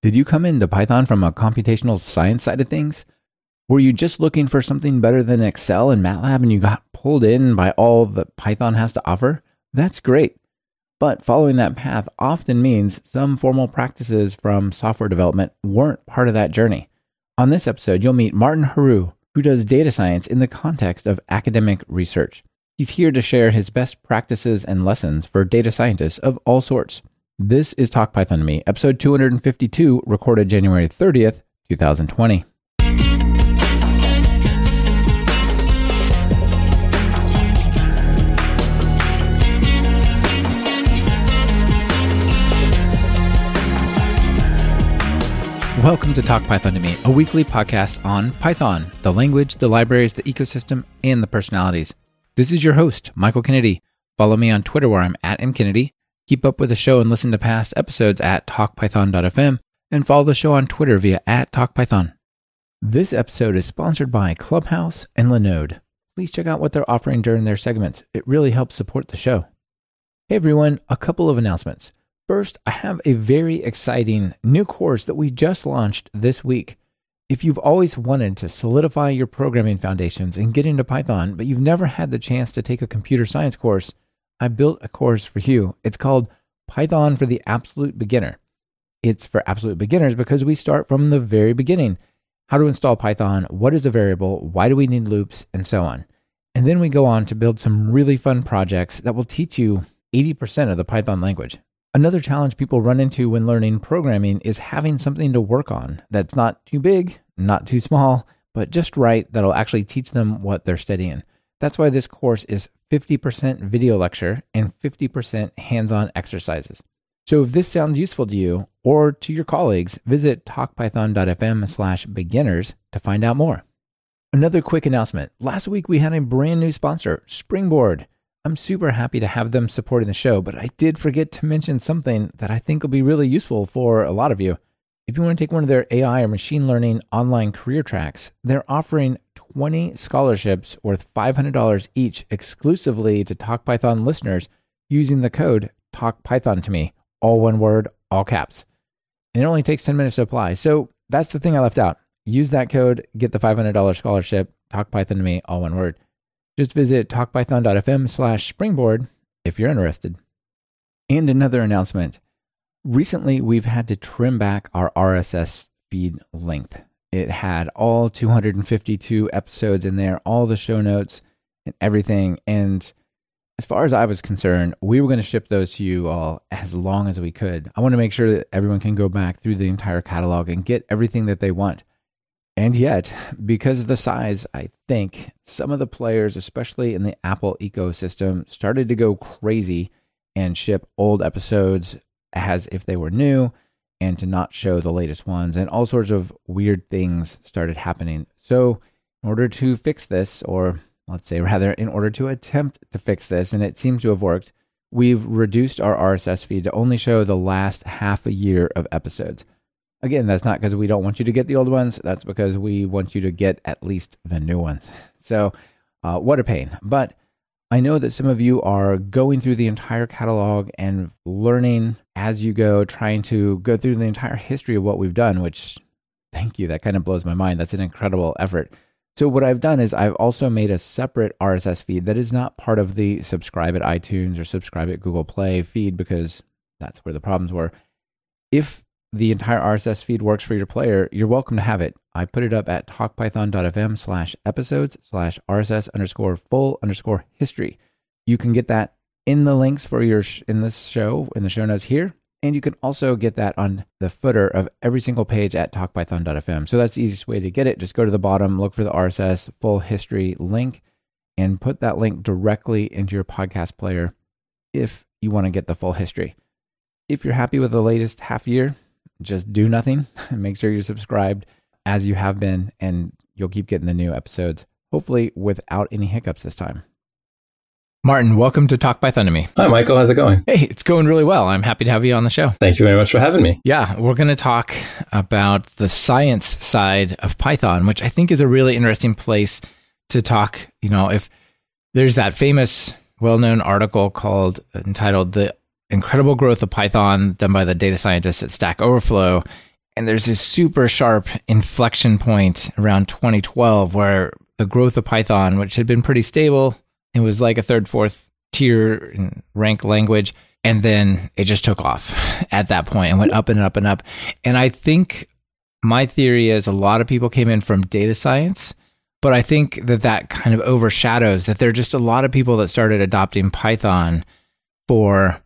Did you come into Python from a computational science side of things? Were you just looking for something better than Excel and MATLAB and you got pulled in by all that Python has to offer? That's great. But following that path often means some formal practices from software development weren't part of that journey. On this episode, you'll meet Martin Héroux, who does data science in the context of academic research. He's here to share his best practices and lessons for data scientists of all sorts. This is Talk Python to Me, episode 252, recorded January 30th, 2020. Welcome to Talk Python to Me, a weekly podcast on Python, the language, the libraries, the ecosystem, and the personalities. This is your host, Michael Kennedy. Follow me on Twitter where I'm at mkennedy. Keep up with the show and listen to past episodes at talkpython.fm and follow the show on Twitter via at talkpython. This episode is sponsored by Clubhouse and Linode. Please check out what they're offering during their segments. It really helps support the show. Hey everyone, a couple of announcements. First, I have a very exciting new course that we just launched this week. If you've always wanted to solidify your programming foundations and get into Python, but you've never had the chance to take a computer science course, I built a course for you. It's called Python for the Absolute Beginner. It's for absolute beginners because we start from the very beginning. How to install Python, what is a variable, why do we need loops, and so on. And then we go on to build some really fun projects that will teach you 80% of the Python language. Another challenge people run into when learning programming is having something to work on that's not too big, not too small, but just right that'll actually teach them what they're studying. That's why this course is 50% video lecture and 50% hands on exercises. So if this sounds useful to you or to your colleagues, visit talkpython.fm slash beginners to find out more. Another quick announcement. Last week we had a brand new sponsor, Springboard. I'm super happy to have them supporting the show, but I did forget to mention something that I think will be really useful for a lot of you. If you want to take one of their AI or machine learning online career tracks, they're offering 20 scholarships worth $500 each exclusively to Talk Python listeners using the code TalkPython to me, all one word, all caps. And it only takes 10 minutes to apply. So that's the thing I left out. Use that code, get the $500 scholarship, Talk Python to me, all one word. Just visit talkpython.fm slash springboard if you're interested. And another announcement. Recently, we've had to trim back our RSS feed length. It had all 252 episodes in there, all the show notes and everything. And as far as I was concerned, we were going to ship those to you all as long as we could. I want to make sure that everyone can go back through the entire catalog and get everything that they want. And yet, because of the size, I think some of the players, especially in the Apple ecosystem, started to go crazy and ship old episodes as if they were new and to not show the latest ones. And all sorts of weird things started happening. So, in order to fix this, or let's say rather, in order to attempt to fix this, and it seems to have worked, we've reduced our RSS feed to only show the last half a year of episodes. Again, that's not because we don't want you to get the old ones. That's because we want you to get at least the new ones. So, uh, what a pain. But I know that some of you are going through the entire catalog and learning as you go, trying to go through the entire history of what we've done, which, thank you, that kind of blows my mind. That's an incredible effort. So, what I've done is I've also made a separate RSS feed that is not part of the subscribe at iTunes or subscribe at Google Play feed because that's where the problems were. If the entire RSS feed works for your player, you're welcome to have it. I put it up at talkpython.fm slash episodes slash RSS underscore full underscore history. You can get that in the links for your sh- in this show in the show notes here, and you can also get that on the footer of every single page at talkpython.fm. So that's the easiest way to get it. Just go to the bottom, look for the RSS full history link, and put that link directly into your podcast player if you want to get the full history. If you're happy with the latest half year, just do nothing. And make sure you're subscribed as you have been, and you'll keep getting the new episodes, hopefully without any hiccups this time. Martin, welcome to Talk Python to me. Hi, Michael. How's it going? Hey, it's going really well. I'm happy to have you on the show. Thank you very much for having me. Yeah, we're going to talk about the science side of Python, which I think is a really interesting place to talk. You know, if there's that famous, well known article called entitled The incredible growth of Python done by the data scientists at Stack Overflow. And there's this super sharp inflection point around 2012 where the growth of Python, which had been pretty stable, it was like a third, fourth tier rank language. And then it just took off at that point and went up and up and up. And I think my theory is a lot of people came in from data science, but I think that that kind of overshadows that there are just a lot of people that started adopting Python for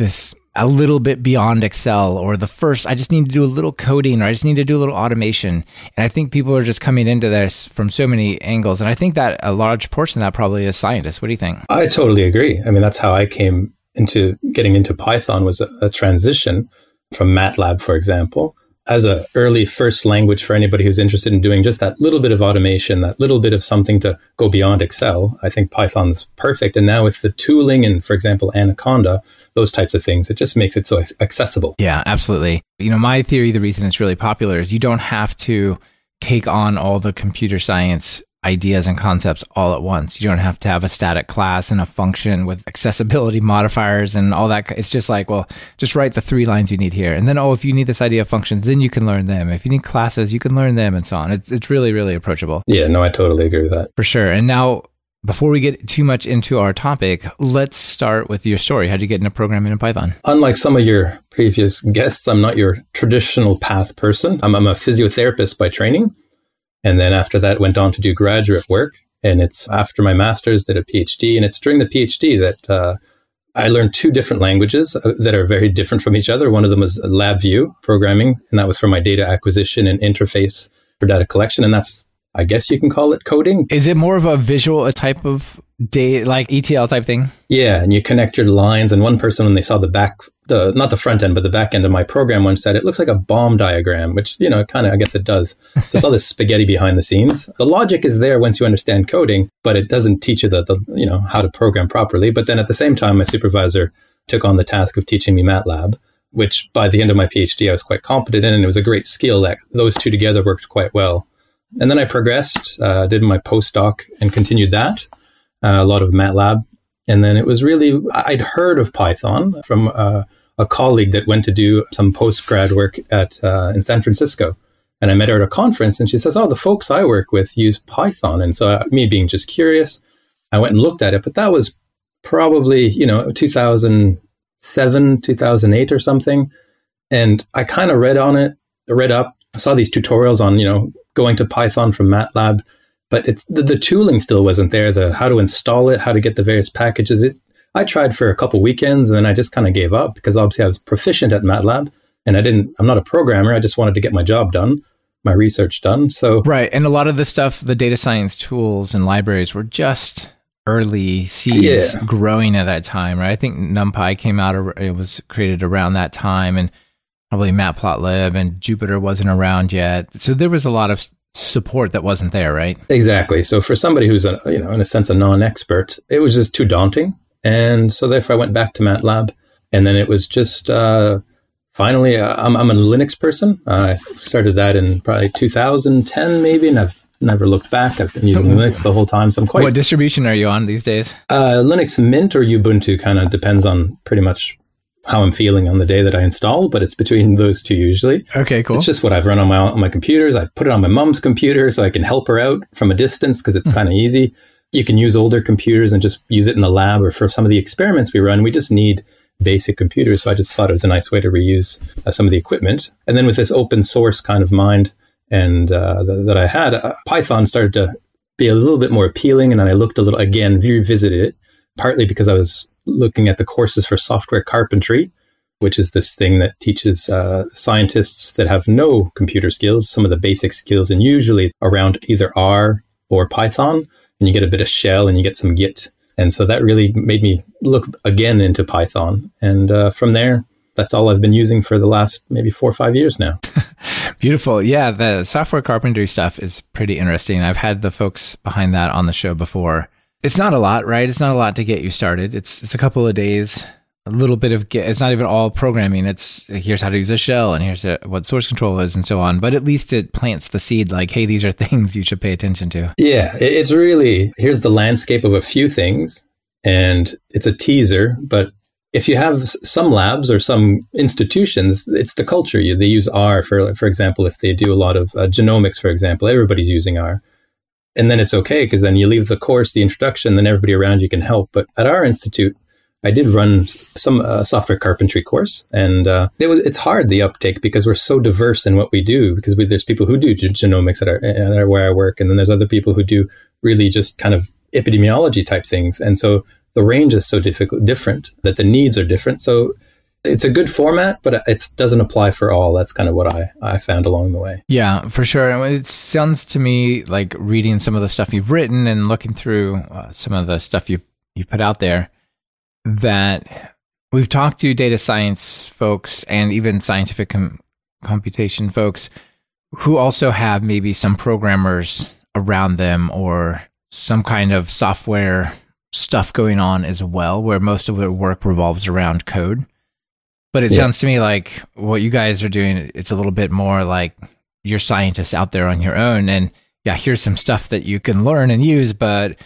this a little bit beyond Excel or the first, I just need to do a little coding or I just need to do a little automation. And I think people are just coming into this from so many angles. And I think that a large portion of that probably is scientists. What do you think? I totally agree. I mean, that's how I came into getting into Python was a, a transition from MATLAB, for example as a early first language for anybody who's interested in doing just that little bit of automation, that little bit of something to go beyond Excel, I think Python's perfect. And now with the tooling and, for example, Anaconda, those types of things, it just makes it so accessible. Yeah, absolutely. You know, my theory, the reason it's really popular is you don't have to take on all the computer science ideas and concepts all at once. You don't have to have a static class and a function with accessibility modifiers and all that. It's just like, well, just write the three lines you need here. And then, oh, if you need this idea of functions, then you can learn them. If you need classes, you can learn them and so on. It's, it's really, really approachable. Yeah, no, I totally agree with that. For sure. And now, before we get too much into our topic, let's start with your story. How did you get into programming in Python? Unlike some of your previous guests, I'm not your traditional path person. I'm, I'm a physiotherapist by training. And then after that, went on to do graduate work. And it's after my master's, did a PhD. And it's during the PhD that uh, I learned two different languages uh, that are very different from each other. One of them was LabVIEW programming, and that was for my data acquisition and interface for data collection. And that's I guess you can call it coding. Is it more of a visual a type of day like ETL type thing? Yeah, and you connect your lines. And one person, when they saw the back, the not the front end, but the back end of my program, once said it looks like a bomb diagram, which you know, kind of, I guess it does. So it's all this spaghetti behind the scenes. The logic is there once you understand coding, but it doesn't teach you the, the you know how to program properly. But then at the same time, my supervisor took on the task of teaching me MATLAB which by the end of my PhD I was quite competent in, and it was a great skill that those two together worked quite well. And then I progressed, uh, did my postdoc and continued that, uh, a lot of MATLAB. And then it was really, I'd heard of Python from uh, a colleague that went to do some post grad work at uh, in San Francisco. And I met her at a conference and she says, Oh, the folks I work with use Python. And so, uh, me being just curious, I went and looked at it. But that was probably, you know, 2007, 2008 or something. And I kind of read on it, read up, I saw these tutorials on, you know, going to Python from MATLAB, but it's the, the tooling still wasn't there. The how to install it, how to get the various packages. It I tried for a couple weekends and then I just kind of gave up because obviously I was proficient at MATLAB and I didn't. I'm not a programmer. I just wanted to get my job done, my research done. So right, and a lot of the stuff, the data science tools and libraries were just early seeds yeah. growing at that time, right? I think NumPy came out. It was created around that time, and probably Matplotlib and Jupyter wasn't around yet. So there was a lot of support that wasn't there, right? Exactly. So for somebody who's a, you know in a sense a non-expert, it was just too daunting, and so therefore I went back to MATLAB, and then it was just uh, finally uh, I'm, I'm a Linux person. I started that in probably 2010 maybe, and I've never looked back. I've been using Linux the whole time, so I'm quite. What distribution are you on these days? Uh, Linux Mint or Ubuntu kind of depends on pretty much how I'm feeling on the day that I install, but it's between those two usually. Okay, cool. It's just what I've run on my on my computers. I put it on my mom's computer so I can help her out from a distance because it's mm. kind of easy. You can use older computers and just use it in the lab or for some of the experiments we run. We just need basic computers, so I just thought it was a nice way to reuse uh, some of the equipment. And then with this open source kind of mind and uh, th- that I had, uh, Python started to be a little bit more appealing. And then I looked a little again, revisited it, partly because I was looking at the courses for software carpentry, which is this thing that teaches uh, scientists that have no computer skills some of the basic skills, and usually around either R or Python. And you get a bit of shell and you get some Git. And so that really made me look again into Python. And uh, from there, that's all I've been using for the last maybe four or five years now. Beautiful. Yeah, the software carpentry stuff is pretty interesting. I've had the folks behind that on the show before it's not a lot, right? It's not a lot to get you started. It's it's a couple of days, a little bit of. It's not even all programming. It's here's how to use a shell, and here's a, what source control is, and so on. But at least it plants the seed, like, hey, these are things you should pay attention to. Yeah, it's really here's the landscape of a few things, and it's a teaser, but if you have some labs or some institutions, it's the culture. They use R for, for example, if they do a lot of uh, genomics, for example, everybody's using R. And then it's okay because then you leave the course, the introduction, then everybody around you can help. But at our institute, I did run some uh, software carpentry course, and uh, it was it's hard the uptake because we're so diverse in what we do. Because we, there's people who do genomics at, our, at our, where I work, and then there's other people who do really just kind of epidemiology type things, and so the range is so difficult, different that the needs are different. So it's a good format, but it doesn't apply for all. That's kind of what I, I found along the way. Yeah, for sure. It sounds to me like reading some of the stuff you've written and looking through uh, some of the stuff you you've put out there that we've talked to data science folks and even scientific com- computation folks who also have maybe some programmers around them or some kind of software stuff going on as well, where most of their work revolves around code. But it yeah. sounds to me like what you guys are doing, it's a little bit more like you're scientists out there on your own. And yeah, here's some stuff that you can learn and use. But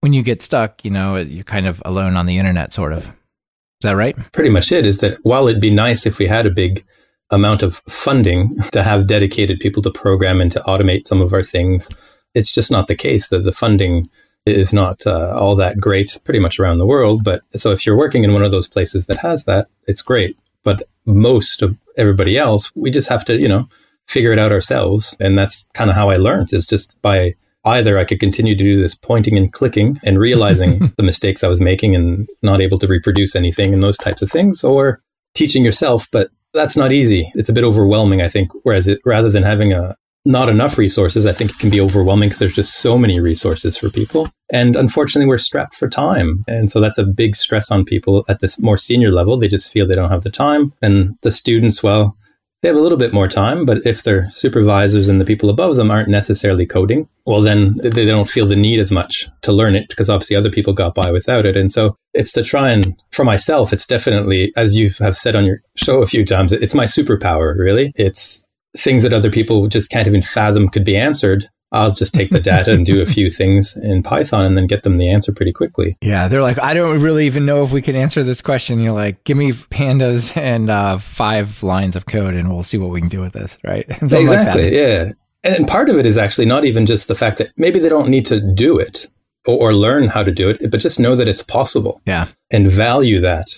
when you get stuck, you know, you're kind of alone on the internet, sort of. Is that right? Pretty much it is that while it'd be nice if we had a big amount of funding to have dedicated people to program and to automate some of our things, it's just not the case that the funding is not uh, all that great pretty much around the world. But so if you're working in one of those places that has that, it's great. But most of everybody else, we just have to, you know, figure it out ourselves. And that's kind of how I learned is just by either I could continue to do this pointing and clicking and realizing the mistakes I was making and not able to reproduce anything and those types of things, or teaching yourself. But that's not easy. It's a bit overwhelming, I think. Whereas it, rather than having a, not enough resources, I think it can be overwhelming because there's just so many resources for people. And unfortunately, we're strapped for time. And so that's a big stress on people at this more senior level. They just feel they don't have the time. And the students, well, they have a little bit more time, but if their supervisors and the people above them aren't necessarily coding, well, then they don't feel the need as much to learn it because obviously other people got by without it. And so it's to try and, for myself, it's definitely, as you have said on your show a few times, it's my superpower, really. It's things that other people just can't even fathom could be answered. I'll just take the data and do a few things in Python and then get them the answer pretty quickly. Yeah, they're like, I don't really even know if we can answer this question. You're like, give me pandas and uh, five lines of code, and we'll see what we can do with this, right? exactly. Like yeah, and part of it is actually not even just the fact that maybe they don't need to do it or, or learn how to do it, but just know that it's possible. Yeah, and value that.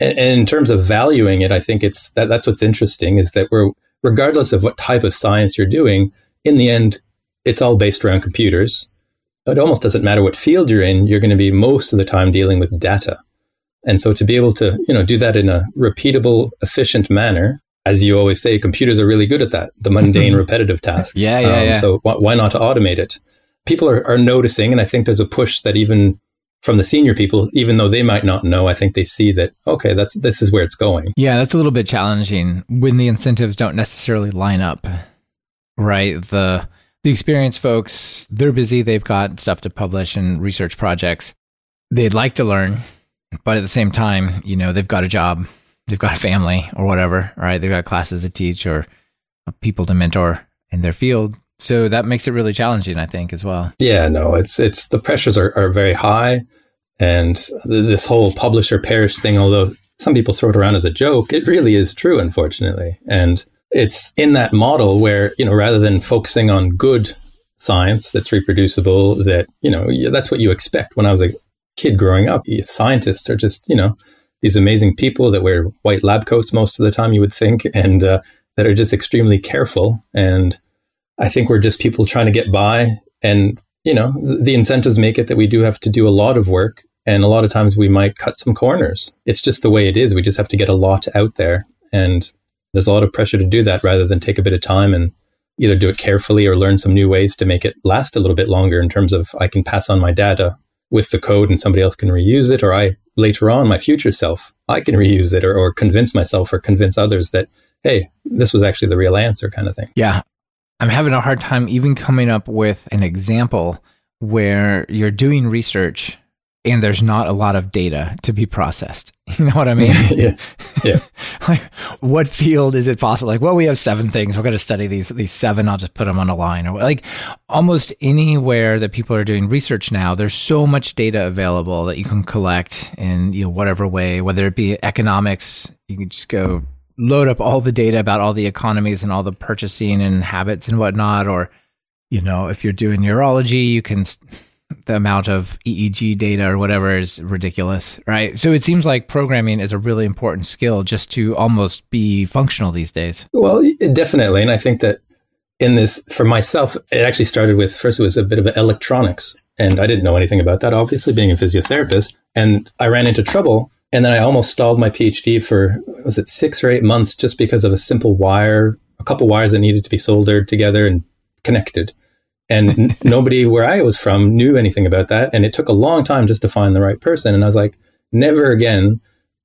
And, and in terms of valuing it, I think it's that that's what's interesting is that we're regardless of what type of science you're doing, in the end, it's all based around computers. It almost doesn't matter what field you're in, you're going to be most of the time dealing with data. And so to be able to, you know, do that in a repeatable, efficient manner, as you always say, computers are really good at that, the mundane, repetitive tasks. Yeah, yeah, um, yeah. So wh- why not automate it? People are, are noticing, and I think there's a push that even from the senior people, even though they might not know, I think they see that okay, that's this is where it's going. Yeah, that's a little bit challenging when the incentives don't necessarily line up. Right? The the experienced folks, they're busy, they've got stuff to publish and research projects. They'd like to learn, but at the same time, you know, they've got a job, they've got a family or whatever, right? They've got classes to teach or people to mentor in their field. So that makes it really challenging, I think, as well. Yeah, no, it's it's the pressures are, are very high. And this whole publisher perish thing, although some people throw it around as a joke, it really is true, unfortunately. And it's in that model where, you know, rather than focusing on good science that's reproducible, that, you know, that's what you expect. When I was a kid growing up, scientists are just, you know, these amazing people that wear white lab coats most of the time, you would think, and uh, that are just extremely careful. And I think we're just people trying to get by. And you know, the incentives make it that we do have to do a lot of work. And a lot of times we might cut some corners. It's just the way it is. We just have to get a lot out there. And there's a lot of pressure to do that rather than take a bit of time and either do it carefully or learn some new ways to make it last a little bit longer in terms of I can pass on my data with the code and somebody else can reuse it, or I later on, my future self, I can reuse it or, or convince myself or convince others that, hey, this was actually the real answer kind of thing. Yeah. I'm having a hard time even coming up with an example where you're doing research and there's not a lot of data to be processed. You know what I mean? yeah. Yeah. like, what field is it possible? Like, well, we have seven things. We're going to study these these seven. I'll just put them on a line, or like almost anywhere that people are doing research now. There's so much data available that you can collect in you know whatever way, whether it be economics. You can just go load up all the data about all the economies and all the purchasing and habits and whatnot, or you know, if you're doing neurology, you can the amount of EEG data or whatever is ridiculous, right? So it seems like programming is a really important skill just to almost be functional these days. Well, definitely. And I think that in this, for myself, it actually started with first, it was a bit of electronics. And I didn't know anything about that, obviously, being a physiotherapist. And I ran into trouble. And then I almost stalled my PhD for, was it six or eight months just because of a simple wire, a couple wires that needed to be soldered together and connected and n- nobody where I was from knew anything about that. And it took a long time just to find the right person. And I was like, never again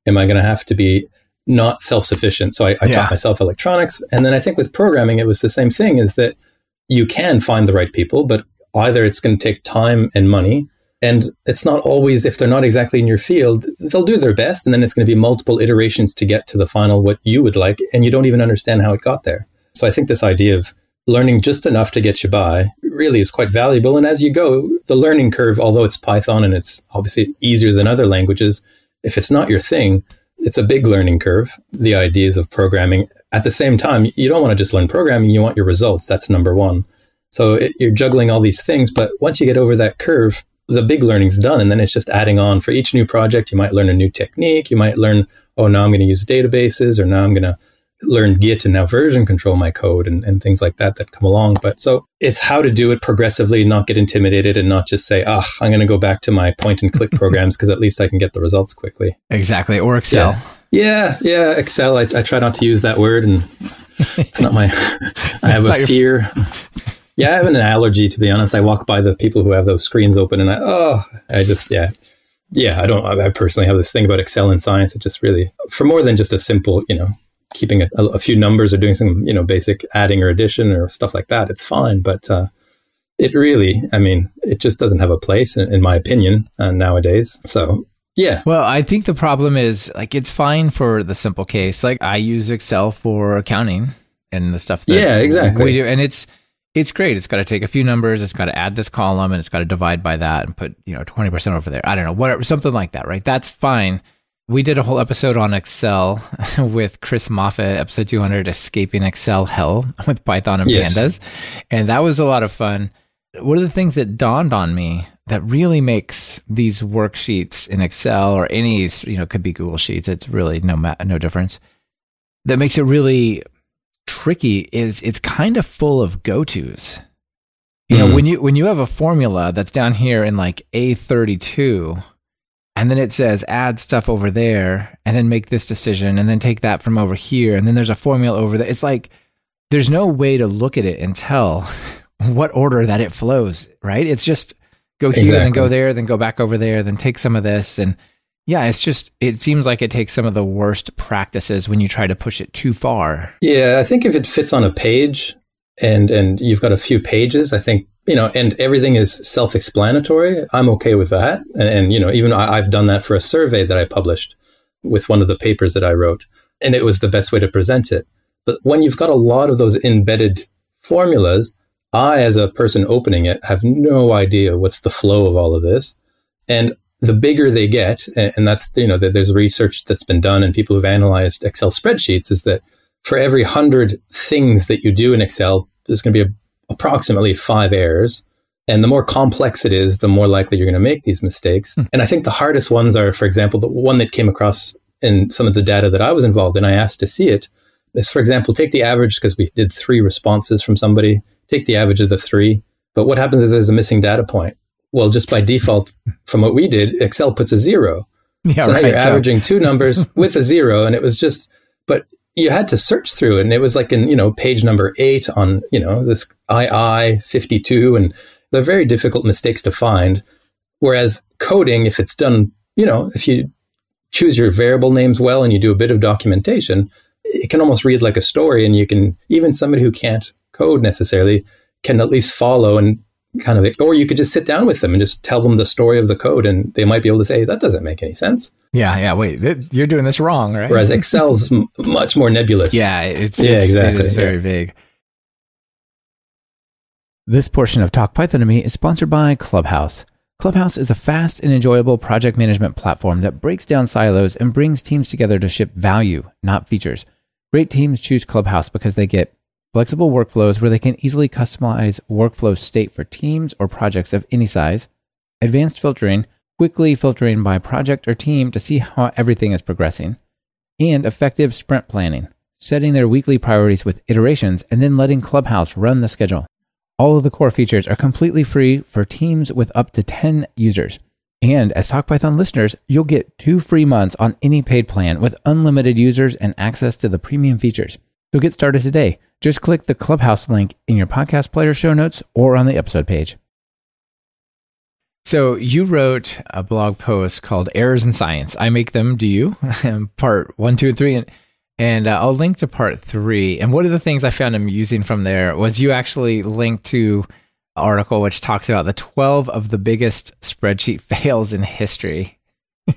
am I going to have to be not self sufficient. So I, I yeah. taught myself electronics. And then I think with programming, it was the same thing is that you can find the right people, but either it's going to take time and money. And it's not always, if they're not exactly in your field, they'll do their best. And then it's going to be multiple iterations to get to the final what you would like. And you don't even understand how it got there. So I think this idea of learning just enough to get you by really is quite valuable. And as you go, the learning curve, although it's Python and it's obviously easier than other languages, if it's not your thing, it's a big learning curve. The ideas of programming. At the same time, you don't want to just learn programming, you want your results. That's number one. So it, you're juggling all these things. But once you get over that curve, the big learning's done. And then it's just adding on for each new project. You might learn a new technique. You might learn, oh, now I'm going to use databases or now I'm going to learn Git and now version control my code and, and things like that that come along. But so it's how to do it progressively, not get intimidated and not just say, ah, oh, I'm going to go back to my point and click programs because at least I can get the results quickly. Exactly. Or Excel. Yeah. Yeah. yeah Excel. I, I, try not to use that word and it's not my, I have a fear. yeah. I have an allergy, to be honest. I walk by the people who have those screens open and I, oh, I just, yeah. Yeah, I don't. I personally have this thing about Excel and science. It just really, for more than just a simple, you know, keeping a, a, few numbers or doing some you know basic adding or addition or stuff like that it's fine but uh, it really i mean it just doesn't have a place in, in my opinion uh, nowadays so yeah well i think the problem is like it's fine for the simple case like i use excel for accounting and the stuff that yeah exactly we do and it's it's great. It's got to take a few numbers. It's got to add this column and it's got to divide by that and put, you know, 20% over there. I don't know, whatever, something like that, right? That's fine we did a whole episode on Excel with Chris Moffitt, episode 200, Escaping Excel Hell with Python and yes. Pandas. And that was a lot of fun. One of the things that dawned on me that really makes these worksheets in Excel or any, you know, could be Google Sheets, it's really no, ma- no difference, that makes it really tricky is it's kind of full of go tos. You mm. know, when you when you have a formula that's down here in like A32, and then it says add stuff over there and then make this decision and then take that from over here. And then there's a formula over there. It's like there's no way to look at it and tell what order that it flows right? It's just go here exactly. then go there then go back over there then take some of this. And yeah it's just it seems like it takes some of the worst practices when you try to push it too far. Yeah i think if it fits on a page and and you've got a few pages i think you know, and everything is self-explanatory. I'm okay with that, and, and you know, even I, I've done that for a survey that I published with one of the papers that I wrote, and it was the best way to present it. But when you've got a lot of those embedded formulas, I, as a person opening it, have no idea what's the flow of all of this. And the bigger they get, and that's, you know, there's research that's been done and people who've analyzed Excel spreadsheets is that for every hundred things that you do in Excel, there's going to be a approximately five errors. And the more complex it is, the more likely you're going to make these mistakes. Hmm. And I think the hardest ones are, for example, the one that came across in some of the data that I was involved in, I asked to see it, is, for example, take the average because we did three responses from somebody, take the average of the three. But what happens if there's a missing data point? Well, just by default, from what we did, Excel puts a zero. Yeah, so right. now you're so. averaging two numbers with a zero. And it was just, but you had to search through and it was like in you know page number eight on you know this ii 52 and they're very difficult mistakes to find. Whereas coding if it's done you know if you choose your variable names well and you do a bit of documentation it can almost read like a story and you can even somebody who can't code necessarily can at least follow and kind of, or you could just sit down with them and just tell them the story of the code, and they might be able to say that doesn't make any sense. Yeah, yeah. Wait, th- you're doing this wrong, right? Whereas Excel's m- much more nebulous. yeah, it's Yeah, it's- exactly, very yeah. vague. This portion of Talk Python to Me is sponsored by Clubhouse. Clubhouse is a fast and enjoyable project management platform that breaks down silos and brings teams together to ship value, not features. Great teams choose Clubhouse because they get flexible workflows where they can easily customize workflow state for teams or projects of any size, advanced filtering, quickly filtering by project or team to see how everything is progressing, and effective sprint planning, setting their weekly priorities with iterations and then letting Clubhouse run the schedule. All of the core features are completely free for teams with up to 10 users. And as TalkPython listeners, you'll get two free months on any paid plan with unlimited users and access to the premium features. So get started today. Just click the Clubhouse link in your podcast player show notes or on the episode page. So you wrote a blog post called "Errors in Science." I make them. Do you? part one, two, and three, and and uh, I'll link to part three. And one of the things I found amusing from there was you actually linked to an article which talks about the twelve of the biggest spreadsheet fails in history. Do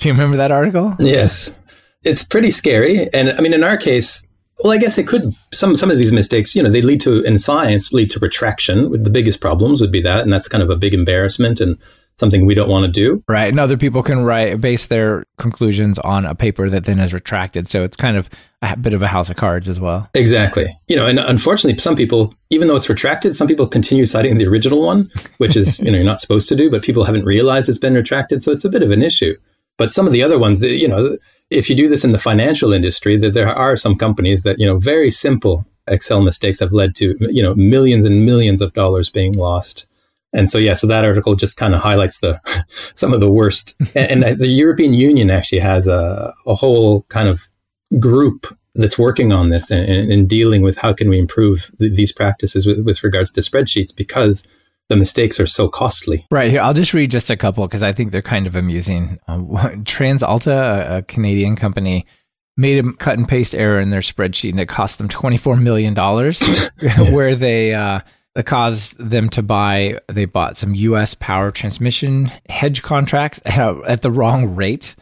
you remember that article? Yes. It's pretty scary. And I mean, in our case, well, I guess it could, some, some of these mistakes, you know, they lead to, in science, lead to retraction. The biggest problems would be that. And that's kind of a big embarrassment and something we don't want to do. Right. And other people can write base their conclusions on a paper that then is retracted. So it's kind of a bit of a house of cards as well. Exactly. You know, and unfortunately, some people, even though it's retracted, some people continue citing the original one, which is, you know, you're not supposed to do, but people haven't realized it's been retracted. So it's a bit of an issue. But some of the other ones, you know, if you do this in the financial industry, that there are some companies that, you know, very simple Excel mistakes have led to, you know, millions and millions of dollars being lost. And so, yeah, so that article just kind of highlights the some of the worst. and, and the European Union actually has a, a whole kind of group that's working on this and, and, and dealing with how can we improve th- these practices with, with regards to spreadsheets because the mistakes are so costly. Right here, I'll just read just a couple because I think they're kind of amusing. Um, TransAlta, a, a Canadian company, made a cut and paste error in their spreadsheet, and it cost them twenty four million dollars. where they uh, caused them to buy, they bought some U.S. power transmission hedge contracts at, at the wrong rate.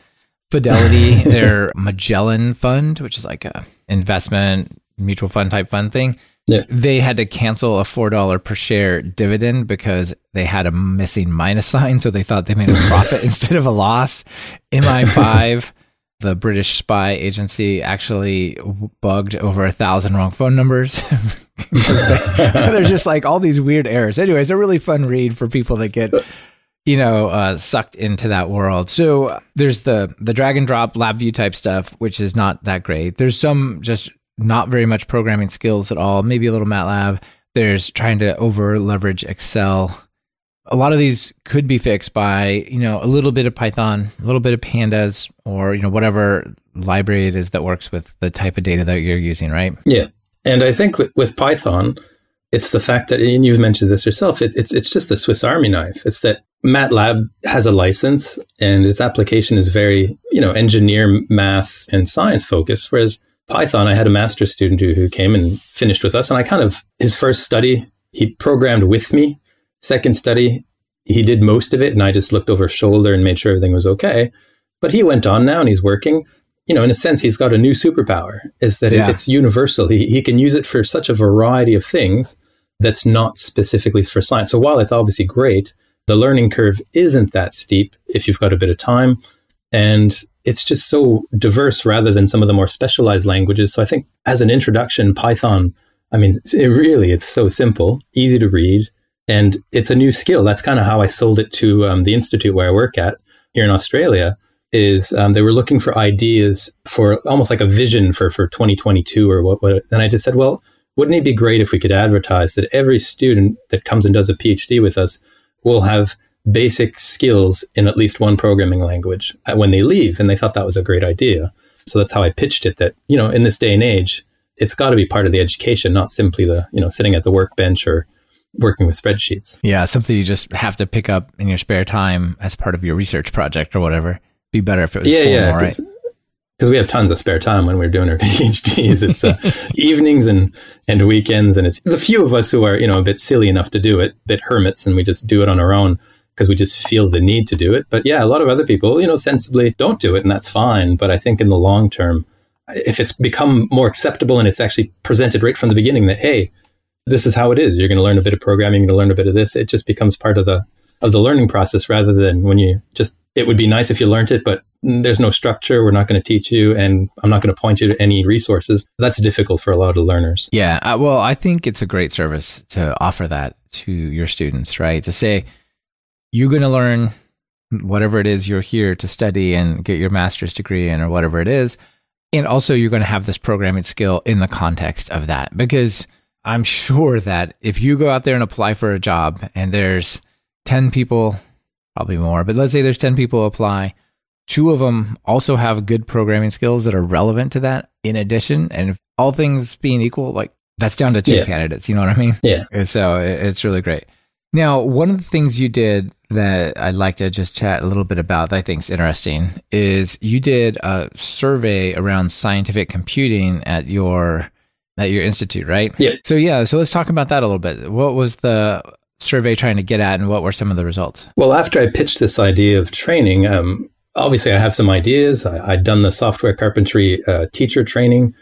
Fidelity, their Magellan fund, which is like a investment mutual fund type fund thing Yeah. they had to cancel a four dollar per share dividend because they had a missing minus sign, so they thought they made a profit instead of a loss. MI5, the British spy agency, actually bugged over a thousand wrong phone numbers. they, there's just like all these weird errors. Anyway, it's a really fun read for people that get you know uh, sucked into that world. So uh, there's the the drag and drop LabVIEW type stuff, which is not that great. There's some just not very much programming skills at all. Maybe a little MATLAB. There's trying to over leverage Excel. A lot of these could be fixed by you know a little bit of Python, a little bit of Pandas, or you know whatever library it is that works with the type of data that you're using, right? Yeah. And I think with, Python, it's the fact that, and you've mentioned this yourself, it, it's, it's just a Swiss Army knife. It's that MATLAB has a license and its application is very, you know, engineer, math, and science focused. Whereas Python, I had a master's student who, who came and finished with us. And I kind of, his first study, he programmed with me. Second study, he did most of it. And I just looked over his shoulder and made sure everything was okay. But he went on now and he's working. You know, in a sense, he's got a new superpower is that Yeah. it, it's universal. He, he can use it for such a variety of things that's not specifically for science. So while it's obviously great, the learning curve isn't that steep if you've got a bit of time. And it's just so diverse rather than some of the more specialized languages. So I think as an introduction, Python, I mean, it really, it's so simple, easy to read, and it's a new skill. That's kind of how I sold it to um, the institute where I work at here in Australia. Is um, they were looking for ideas for almost like a vision for for 2022 or what? what and I just said, well, wouldn't it be great if we could advertise that every student that comes and does a PhD with us will have basic skills in at least one programming language when they leave? And they thought that was a great idea. So that's how I pitched it. That you know, in this day and age, it's got to be part of the education, not simply the you know sitting at the workbench or working with spreadsheets. Yeah, something you just have to pick up in your spare time as part of your research project or whatever. Be better if it was Yeah, yeah. right? 'cause- because we have tons of spare time when we're doing our PhDs. It's uh, evenings and, and weekends. And it's the few of us who are, you know, a bit silly enough to do it, bit hermits, and we just do it on our own because we just feel the need to do it. But yeah, a lot of other people, you know, sensibly don't do it, and that's fine. But I think in the long term, if it's become more acceptable and it's actually presented right from the beginning that, hey, this is how it is. You're going to learn a bit of programming, you're going to learn a bit of this. It just becomes part of the of the learning process rather than when you just it would be nice if you learned it, but there's no structure. We're not going to teach you, and I'm not going to point you to any resources. That's difficult for a lot of learners. Yeah. Uh, well, I think it's a great service to offer that to your students, right? To say, you're going to learn whatever it is you're here to study and get your master's degree in, or whatever it is. And also, you're going to have this programming skill in the context of that. Because I'm sure that if you go out there and apply for a job and there's 10 people, probably more, but let's say there's 10 people apply two of them also have good programming skills that are relevant to that in addition and all things being equal like that's down to two yeah. candidates you know what i mean yeah and so it's really great now one of the things you did that i'd like to just chat a little bit about that i think is interesting is you did a survey around scientific computing at your at your institute right yeah so yeah so let's talk about that a little bit what was the survey trying to get at and what were some of the results well after i pitched this idea of training um, obviously I have some ideas. I, had done the software carpentry uh, teacher training.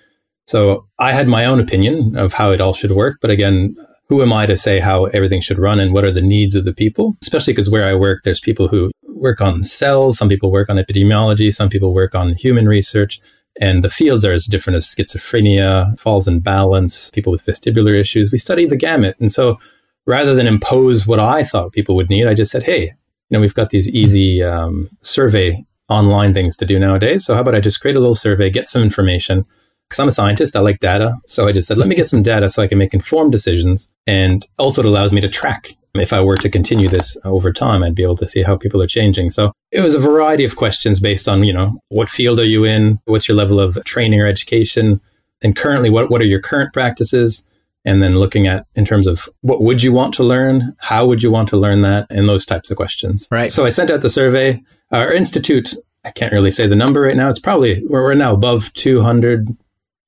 So I had my own opinion of how it all should work. But again, who am I to say how everything should run and what are the needs of the people? Especially because where I work, there's people who work on cells, some people work on epidemiology, some people work on human research. And the fields are as different as schizophrenia, falls in balance, people with vestibular issues. We study the gamut. And so rather than impose what I thought people would need, I just said, hey, you know, we've got these easy um, survey online things to do nowadays. So how about I just create a little survey, get some information? Because I'm a scientist, I like data. So I just said, let me get some data so I can make informed decisions. And also it allows me to track. If I were to continue this over time, I'd be able to see how people are changing. So it was a variety of questions based on, you know, what field are you in? What's your level of training or education? And currently, what, what are your current practices? and then looking at in terms of what would you want to learn how would you want to learn that and those types of questions right so i sent out the survey our institute i can't really say the number right now it's probably we're, we're now above 200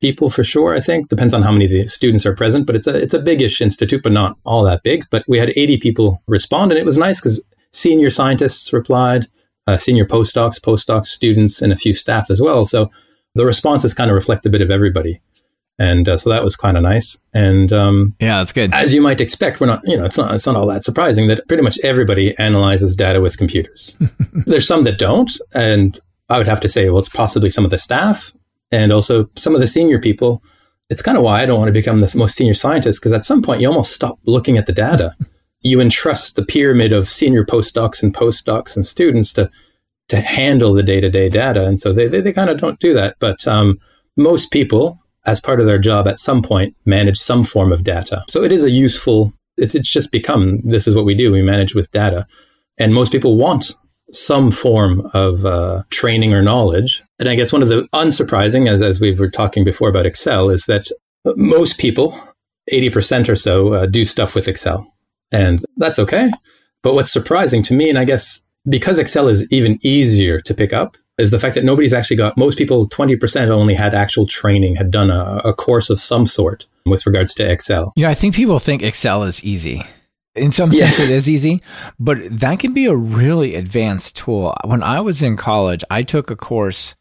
people for sure i think depends on how many of the students are present but it's a it's a bigish institute but not all that big but we had 80 people respond and it was nice because senior scientists replied uh, senior postdocs postdocs students and a few staff as well so the responses kind of reflect a bit of everybody and uh, so that was kind of nice. And um, yeah, that's good. As you might expect, we're not, you know, it's not, it's not all that surprising that pretty much everybody analyzes data with computers. There's some that don't, and I would have to say, well, it's possibly some of the staff and also some of the senior people. It's kind of why I don't want to become the most senior scientist because at some point you almost stop looking at the data. you entrust the pyramid of senior postdocs and postdocs and students to to handle the day to day data, and so they they, they kind of don't do that. But um, most people as part of their job at some point manage some form of data. So it is a useful, it's, it's just become this is what we do. We manage with data. And most people want some form of uh, training or knowledge. And I guess one of the unsurprising, as, as we were talking before about Excel, is that most people, 80% or so, uh, do stuff with Excel. And that's okay. But what's surprising to me, and I guess because Excel is even easier to pick up, is the fact that nobody's actually got most people 20% only had actual training had done a, a, course of some sort with regards to excel you know i think people think excel is easy in some yeah. sense it is easy but that can be a really advanced tool when i was in college i took a course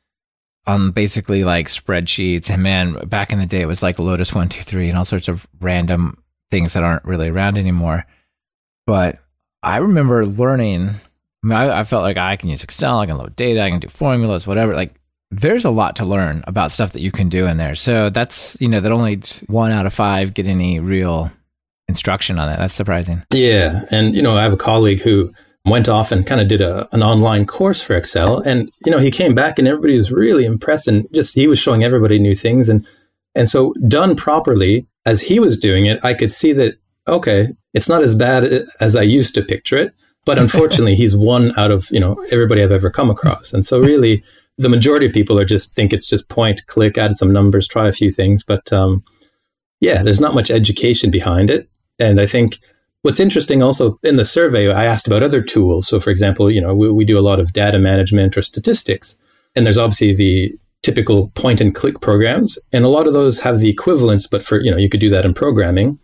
on basically like spreadsheets and man back in the day it was like lotus 123 and all sorts of random things that aren't really around anymore but i remember learning I mean, I, I felt like I can use Excel, I can load data, I can do formulas, whatever. Like, there's a lot to learn about stuff that you can do in there. So that's, you know, that only one out of five get any real instruction on that. That's surprising. Yeah. And, you know, I have a colleague who went off and kind of did a, an online course for Excel. And, you know, he came back and everybody was really impressed and just he was showing everybody new things. And, and so done properly, as he was doing it, I could see that, okay, it's not as bad as I used to picture it. But unfortunately, he's one out of you know everybody I've ever come across, and so really, the majority of people are just think it's just point, click, add some numbers, try a few things. But um, yeah, there's not much education behind it, and I think what's interesting also in the survey, I asked about other tools. So, for example, you know, we, we do a lot of data management or statistics, and there's obviously the typical point and click programs. And a lot of those have the equivalence, but for, you know, you could do that in programming,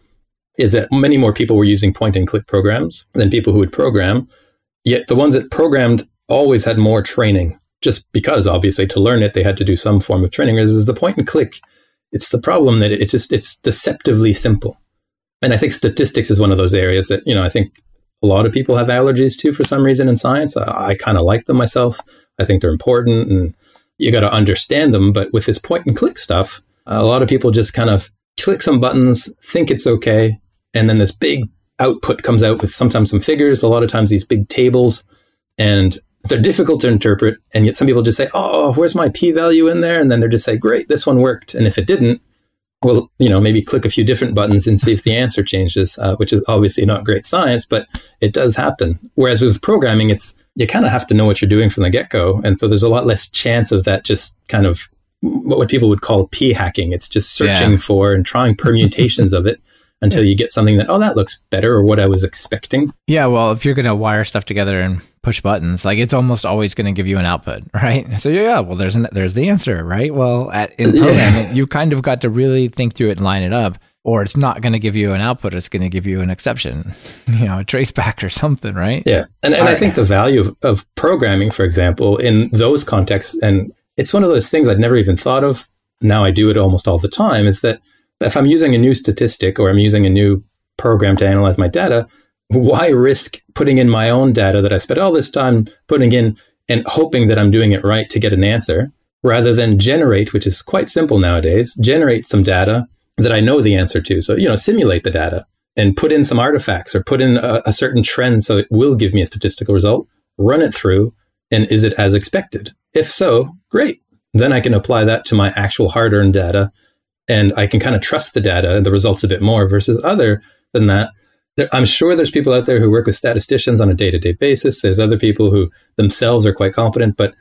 is that many more people were using point and click programs than people who would program. Yet the ones that programmed always had more training, just because obviously to learn it, they had to do some form of training. Whereas the point and click, it's the problem that it's just, it's deceptively simple. And I think statistics is one of those areas that, you know, I think a lot of people have allergies to for some reason in science. I, I kind of like them myself. I think they're important and you got to understand them. But with this point and click stuff, a lot of people just kind of click some buttons, think it's okay, and then this big output comes out with sometimes some figures, a lot of times these big tables, and they're difficult to interpret. And yet some people just say, "Oh, where's my p-value in there?" And then they're just say, "Great, this one worked." And if it didn't, well, you know, maybe click a few different buttons and see if the answer changes, uh, which is obviously not great science, but it does happen. Whereas with programming, it's you kind of have to know what you're doing from the get go. And so there's a lot less chance of that just kind of what people would call p hacking. It's just searching yeah. for and trying permutations of it until you get something that, oh, that looks better or what I was expecting. Yeah. Well, if you're going to wire stuff together and push buttons, like it's almost always going to give you an output, right? So yeah, well, there's an, there's the answer, right? Well, at, in programming, you kind of got to really think through it and line it up or it's not going to give you an output. It's going to give you an exception, you know, a traceback or something, right? Yeah. And, and I think the value of, of programming, for example, in those contexts, and it's one of those things I'd never even thought of. Now I do it almost all the time is that if I'm using a new statistic or I'm using a new program to analyze my data, why risk putting in my own data that I spent all this time putting in and hoping that I'm doing it right to get an answer rather than generate, which is quite simple nowadays, generate some data that I know the answer to. So, you know, simulate the data and put in some artifacts or put in a, a certain trend so it will give me a statistical result, run it through, and is it as expected? If so, great. Then I can apply that to my actual hard earned data and I can kind of trust the data and the results a bit more versus other than that. There, I'm sure there's people out there who work with statisticians on a day to day basis. There's other people who themselves are quite competent, but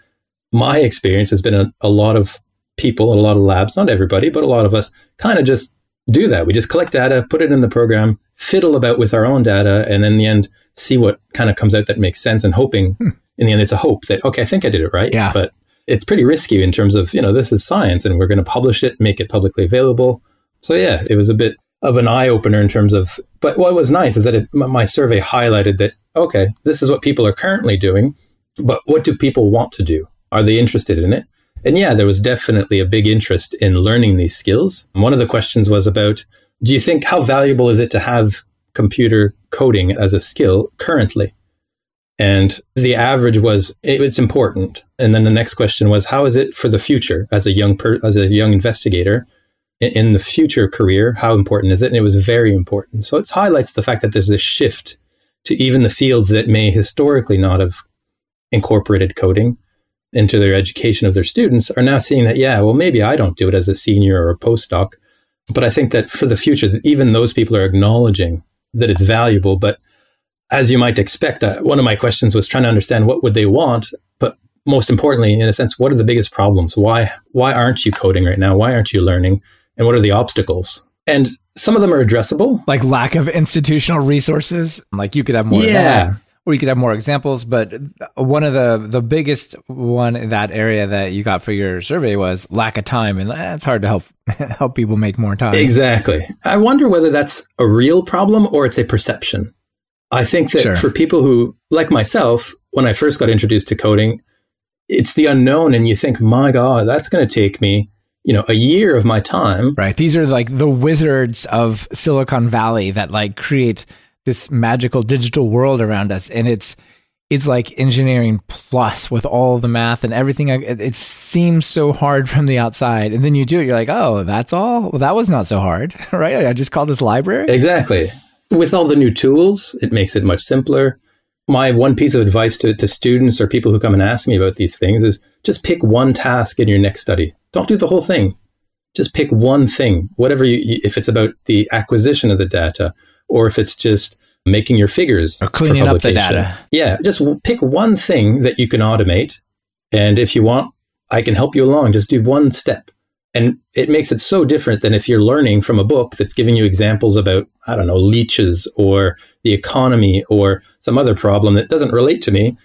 my experience has been a, a lot of people, a lot of labs, not everybody, but a lot of us kind of just do that. We just collect data, put it in the program, fiddle about with our own data, and then in the end, see what kind of comes out that makes sense and hoping hmm. in the end, it's a hope that, okay, I think I did it right. Yeah. But it's pretty risky in terms of, you know, this is science and we're going to publish it, make it publicly available. So yeah, it was a bit of an eye opener in terms of, but what was nice is that it, my survey highlighted that, okay, this is what people are currently doing, but what do people want to do? Are they interested in it? And yeah, there was definitely a big interest in learning these skills. one of the questions was about do you think how valuable is it to have computer coding as a skill currently? And the average was it's important. And then the next question was how is it for the future as a young per, as a young investigator in the future career? How important is it? And it was very important. So it highlights the fact that there's this shift to even the fields that may historically not have incorporated coding into their education of their students are now seeing that, yeah, well, maybe I don't do it as a senior or a postdoc. But I think that for the future, even those people are acknowledging that it's valuable. But as you might expect, uh, one of my questions was trying to understand what would they want, but most importantly, in a sense, what are the biggest problems? Why why aren't you coding right now? Why aren't you learning? And what are the obstacles? And some of them are addressable, like lack of institutional resources. Like you could have more. Yeah, or you could have more examples. But one of the the biggest one in that area that you got for your survey was lack of time, and that's hard to help help people make more time. Exactly. I wonder whether that's a real problem or it's a perception. I think that sure. for people who, like myself, when I first got introduced to coding, it's the unknown, and you think, my God, that's going to take me you know a year of my time. Right. These are like the wizards of silicon valley that like create this magical digital world around us. And it's it's like engineering plus with all the math and everything. It, it, seems so hard from the outside. And then you do it you're like oh that's all? Well that was not so hard right? I just called this library? Exactly. With all the new tools it makes it much simpler my one piece of advice to, to students or people who come and ask me about these things is just pick one task in your next study don't do the whole thing just pick one thing whatever you if it's about the acquisition of the data or if it's just making your figures or cleaning up the data. Yeah, just pick one thing that you can automate. And if you want, I can help you along. Just do one step. And it makes it so different than if you're learning from a book that's giving you examples about, I don't know, leeches or the economy or some other problem that doesn't relate to me.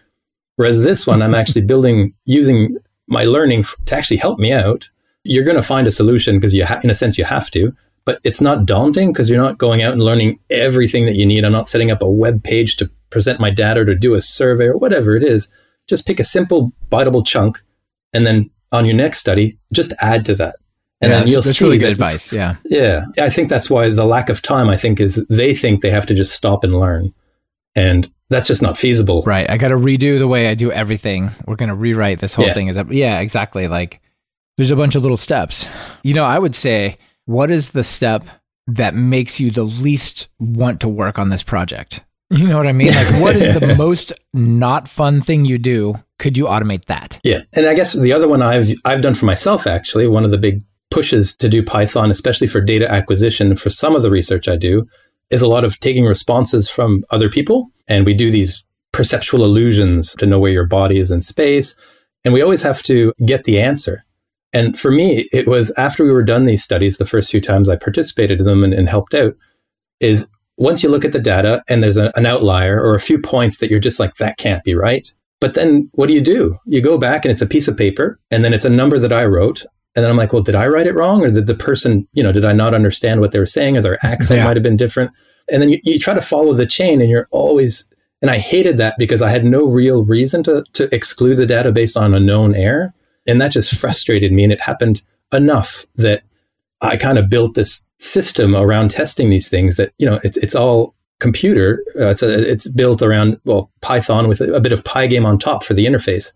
Whereas this one, I'm actually building using my learning f- to actually help me out, you're going to find a solution because you, ha- in a sense, you have to. But it's not daunting because you're not going out and learning everything that you need. I'm not setting up a web page to present my data or to do a survey or whatever it is. Just pick a simple, biteable chunk, and then on your next study, just add to that. And yeah, then that's, you'll that's see really good that- advice. Yeah. Yeah, I think that's why the lack of time. I think is they think they have to just stop and learn, and that's just not feasible. Right. I got to redo the way I do everything. We're going to rewrite this whole Yeah. thing. Is that, yeah, exactly. Like there's a bunch of little steps. You know, I would say, what is the step that makes you the least want to work on this project? You know what I mean? Like, what is the most not fun thing you do? Could you automate that? Yeah, and I guess the other one I've I've done for myself actually, one of the big pushes to do Python, especially for data acquisition, for some of the research I do, is a lot of taking responses from other people, and we do these perceptual illusions to know where your body is in space, and we always have to get the answer. And for me, it was after we were done these studies, the first few times I participated in them and, and helped out, is once you look at the data and there's a, an outlier or a few points that you're just like, that can't be right. But then what do you do? You go back and it's a piece of paper and then it's a number that I wrote. And then I'm like, well, did I write it wrong? Or did the person, you know, did I not understand what they were saying or their accent Yeah. might have been different? And then you, you try to follow the chain and you're always, and I hated that because I had no real reason to, to exclude the data based on a known error. And that just frustrated me. And it happened enough that I kind of built this system around testing these things that, you know, it's, it's all computer. Uh, it's, a, it's built around, well, Python with a, a bit of Pygame on top for the interface.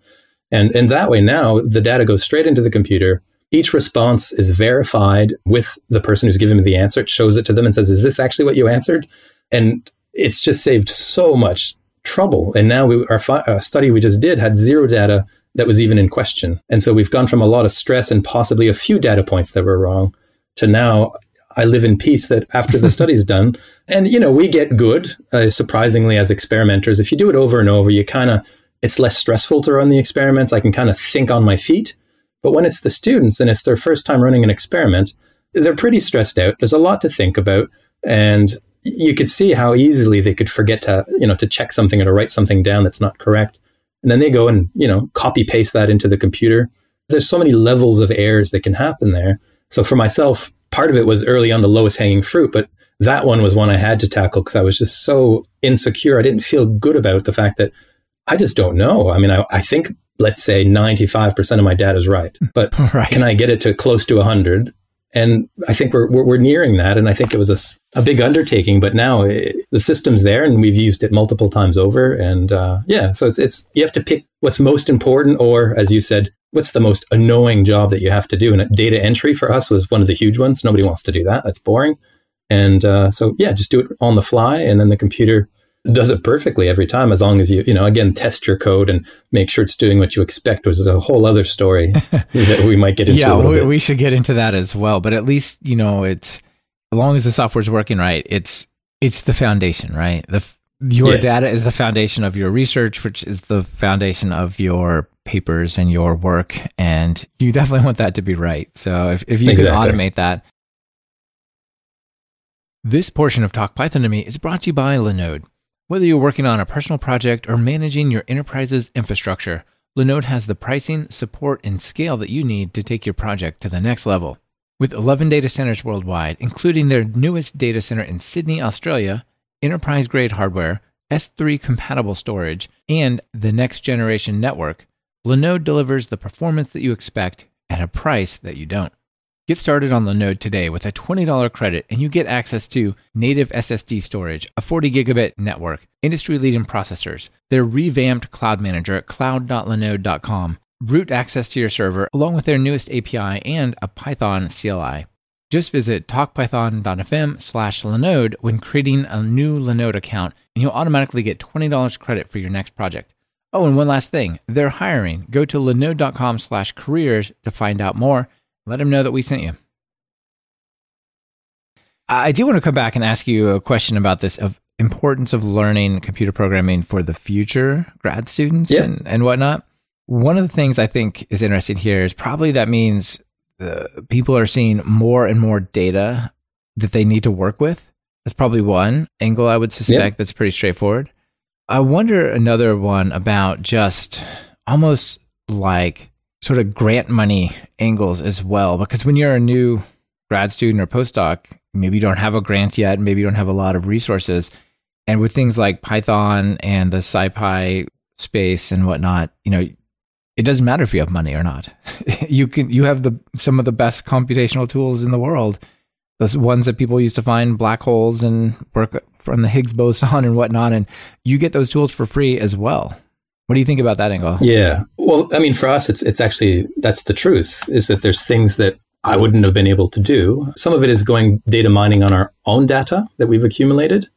And, and that way now the data goes straight into the computer. Each response is verified with the person who's given me the answer. It shows it to them and says, is this actually what you answered? And it's just saved so much trouble. And now we, our fi- uh, study we just did had zero data that was even in question. And so we've gone from a lot of stress and possibly a few data points that were wrong to now I live in peace that after the study's done, and you know, we get good, uh, surprisingly, as experimenters. If you do it over and over, you kind of, it's less stressful to run the experiments. I can kind of think on my feet. But when it's the students and it's their first time running an experiment, they're pretty stressed out. There's a lot to think about. And you could see how easily they could forget to, you know, to check something or to write something down that's not correct. And then they go and, you know, copy paste that into the computer. There's so many levels of errors that can happen there. So for myself, part of it was early on the lowest hanging fruit, but that one was one I had to tackle because I was just so insecure. I didn't feel good about the fact that I just don't know. I mean, I, I think, let's say 95% of my data is right, but Right. can I get it to close to 100? And I think we're, we're, we're nearing that. And I think it was a, a big undertaking, but now it, the system's there and we've used it multiple times over. And uh, yeah, so it's, it's, you have to pick what's most important, or as you said, what's the most annoying job that you have to do. And data entry for us was one of the huge ones. Nobody wants to do that. That's boring. And uh, so, yeah, just do it on the fly. And then the computer does it perfectly every time as long as you, you know, again, test your code and make sure it's doing what you expect, which is a whole other story that we might get into yeah, a little we, we should get into that as well. But at least you know it's as long as the software's working right, it's it's the foundation, right? The your Yeah. data is the foundation of your research, which is the foundation of your papers and your work, and you definitely want that to be right. So if if you Exactly. can automate that. This portion of Talk Python to Me is brought to you by Linode. Whether you're working on a personal project or managing your enterprise's infrastructure, Linode has the pricing, support, and scale that you need to take your project to the next level. With 11 data centers worldwide, including their newest data center in Sydney, Australia, enterprise grade hardware, S3 compatible storage, and the next generation network, Linode delivers the performance that you expect at a price that you don't. Get started on Linode today with a $20 credit and you get access to native SSD storage, a 40 gigabit network, industry leading processors, their revamped cloud manager at cloud.linode.com, root access to your server, along with their newest API and a Python CLI. Just visit talkpython.fm slash Linode when creating a new Linode account and you'll automatically get $20 credit for your next project. Oh, and one last thing. They're hiring. Go to linode.com slash careers to find out more. Let them know that we sent you. I do want to come back and ask you a question about this of importance of learning computer programming for the future grad students Yeah. and, and whatnot. One of the things I think is interesting here is probably that means uh, people are seeing more and more data that they need to work with. That's probably one angle I would suspect that's pretty straightforward. I wonder another one about just almost like sort of grant money angles as well. Because when you're a new grad student or postdoc, maybe you don't have a grant yet, maybe you don't have a lot of resources. And with things like Python and the SciPy space and whatnot, you know, it doesn't matter if you have money or not. you can you have the some of the best computational tools in the world. Those ones that people used to find black holes and work from the Higgs boson and whatnot, and you get those tools for free as well. What do you think about that angle? Yeah. Well, I mean, for us, it's it's actually that's the truth. Is that there's things that I wouldn't have been able to do. Some of it is going data mining on our own data that we've accumulated,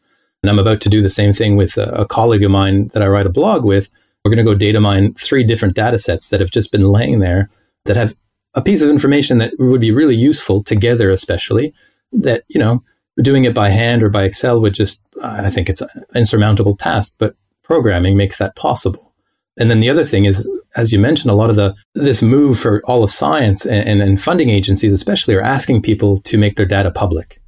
and I'm about to do the same thing with a, a colleague of mine that I write a blog with. We're going to go data mine three different data sets that have just been laying there that have a piece of information that would be really useful together, especially that you know doing it by hand or by Excel would just I think it's an insurmountable task, but programming makes that possible. And then the other thing is, as you mentioned, a lot of the this move for all of science and, and, funding agencies, especially, are asking people to make their data public.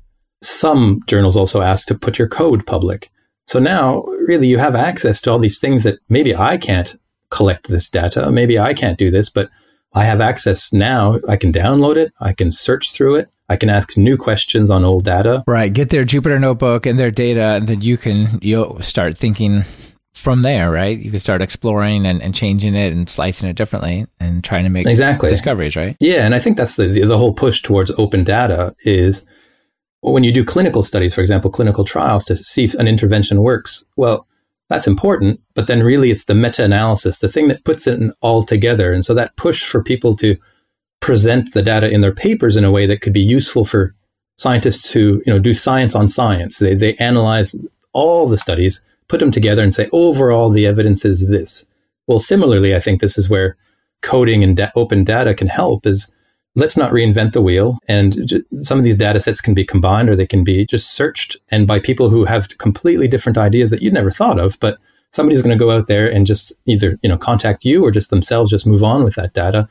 Some journals also ask to put your code public. So now, really, you have access to all these things that maybe I can't collect this data. Maybe I can't do this, but I have access now. I can download it. I can search through it. I can ask new questions on old data. Right. Get their Jupyter notebook and their data, and then you can you start thinking from there, right? You can start exploring and, and changing it and slicing it differently and trying to make exactly discoveries, right? Yeah, and I think that's the, the, the whole push towards open data is when you do clinical studies, for example, clinical trials to see if an intervention works. Well, that's important, but then really it's the meta-analysis, the thing that puts it all together. And so that push for people to present the data in their papers in a way that could be useful for scientists who, you know, do science on science. They they analyze all the studies put them together and say, overall, the evidence is this. Well, similarly, I think this is where coding and da- open data can help is let's not reinvent the wheel. And j- some of these data sets can be combined or they can be just searched and by people who have completely different ideas that you'd never thought of, but somebody's going to go out there and just either, you know, contact you or just themselves just move on with that data.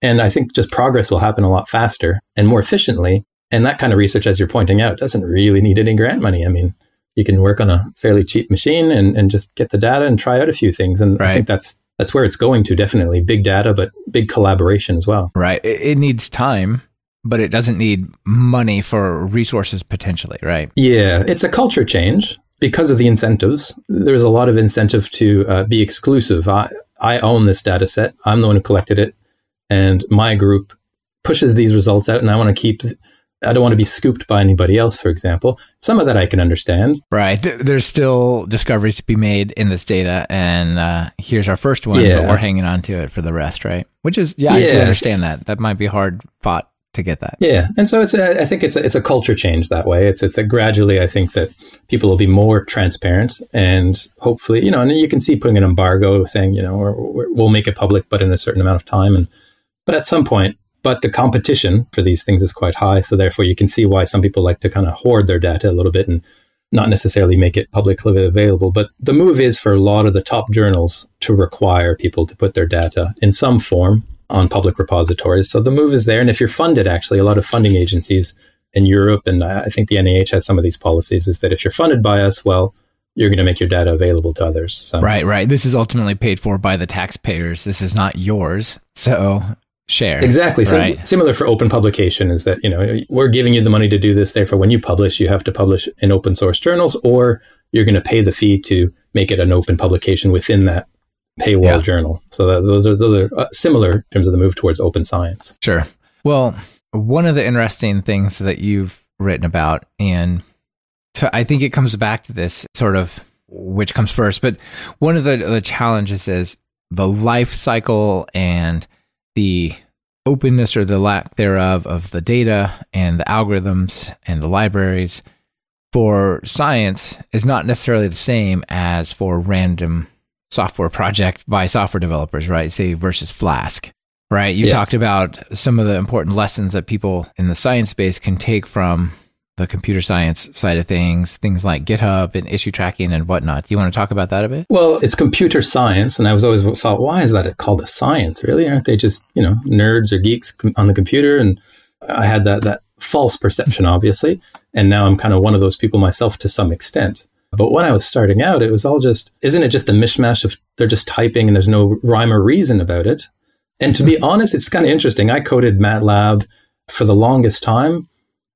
And I think just progress will happen a lot faster and more efficiently. And that kind of research, as you're pointing out, doesn't really need any grant money. I mean, you can work on a fairly cheap machine and, and just get the data and try out a few things. And right. I think that's that's where it's going to definitely big data, but big collaboration as well. Right. It, it needs time, but it doesn't need money for resources potentially, right? Yeah, it's a culture change because of the incentives. There's a lot of incentive to uh, be exclusive. I, I own this data set. I'm the one who collected it, and my group pushes these results out, and I want to keep I don't want to be scooped by anybody else, for example. Some of that I can understand. Right. There's still discoveries to be made in this data, and uh, here's our first one, yeah. but we're hanging on to it for the rest, right? Which is, yeah, yeah, I can understand that. That might be hard fought to get that. Yeah, and so it's a, I think it's a, it's a culture change that way. It's it's a gradually I think that people will be more transparent and hopefully you know and you can see putting an embargo saying you know we'll make it public but in a certain amount of time and but at some point but the competition for these things is quite high. So therefore, you can see why some people like to kind of hoard their data a little bit and not necessarily make it publicly available. But the move is for a lot of the top journals to require people to put their data in some form on public repositories. So the move is there. And if you're funded, actually, a lot of funding agencies in Europe, and uh, I think the NIH has some of these policies, is that if you're funded by us, well, you're going to make your data available to others. So. Right, right. This is ultimately paid for by the taxpayers. This is not yours. So share. Exactly. Right. similar for open publication is that, you know, we're giving you the money to do this. Therefore, when you publish, you have to publish in open source journals or you're going to pay the fee to make it an open publication within that paywall yeah. journal. So that, those are, those are uh, similar in terms of the move towards open science. Sure. Well, one of the interesting things that you've written about, and to, I think it comes back to this sort of which comes first, but one of the, the challenges is the life cycle and the openness or the lack thereof of the data and the algorithms and the libraries for science is not necessarily the same as for random software project by software developers, right? Say versus Flask, right? You yeah. talked about some of the important lessons that people in the science space can take from the computer science side of things, things like GitHub and issue tracking and whatnot. Do you want to talk about that a bit? Well, it's computer science, and I was always thought, why is that called a science? Really, aren't they just you know nerds or geeks on the computer? And I had that that false perception, obviously, and now I'm kind of one of those people myself to some extent. But when I was starting out, it was all just, isn't it just a mishmash of they're just typing and there's no rhyme or reason about it? And to be honest, it's kind of interesting. I coded MATLAB for the longest time,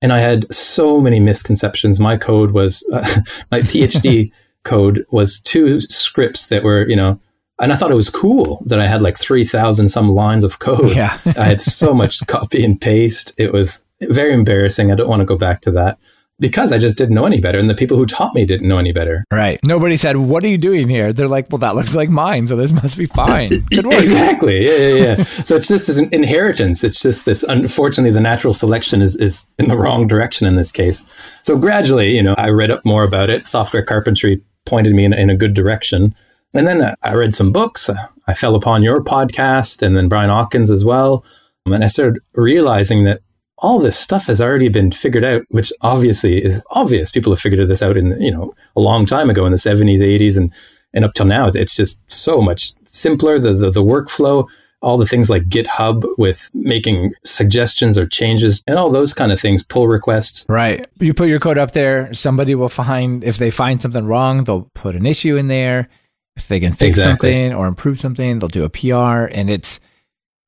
and I had so many misconceptions. My code was, uh, my PhD code was two scripts that were, you know, and I thought it was cool that I had like 3,000 some lines of code. Yeah. I had so much copy and paste. It was very embarrassing. I don't want to go back to that because I just didn't know any better. And the people who taught me didn't know any better. Right. Nobody said, What are you doing here? They're like, Well, that looks like mine. So this must be fine. Good work. exactly. Yeah, yeah, yeah. so it's just this inheritance. It's just this, unfortunately, the natural selection is, is in the wrong direction in this case. So gradually, you know, I read up more about it. Software carpentry pointed me in, in a good direction. And then uh, I read some books. Uh, I fell upon your podcast and then Brian Okken as well. Um, and I started realizing that all this stuff has already been figured out, which obviously is obvious. People have figured this out in, you know, a long time ago in the 70s, 80s, and, and up till now. It's just so much simpler. The, the, the workflow, all the things like GitHub with making suggestions or changes and all those kind of things, pull requests. Right. You put your code up there, somebody will find, if they find something wrong, they'll put an issue in there. If they can fix exactly. something or improve something, they'll do a PR. And it's,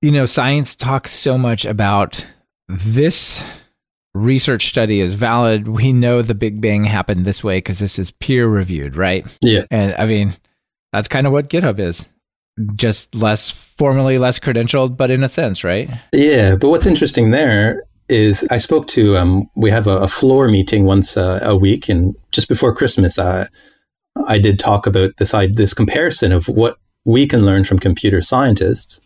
you know, science talks so much about this research study is valid. We know the Big Bang happened this way because this is peer reviewed, right? Yeah. And I mean, that's kind of what GitHub is. Just less formally, less credentialed, but in a sense, right? Yeah. But what's interesting there is I spoke to, um, we have a, a floor meeting once uh, a week. And just before Christmas, uh, I did talk about this, I, this comparison of what we can learn from computer scientists.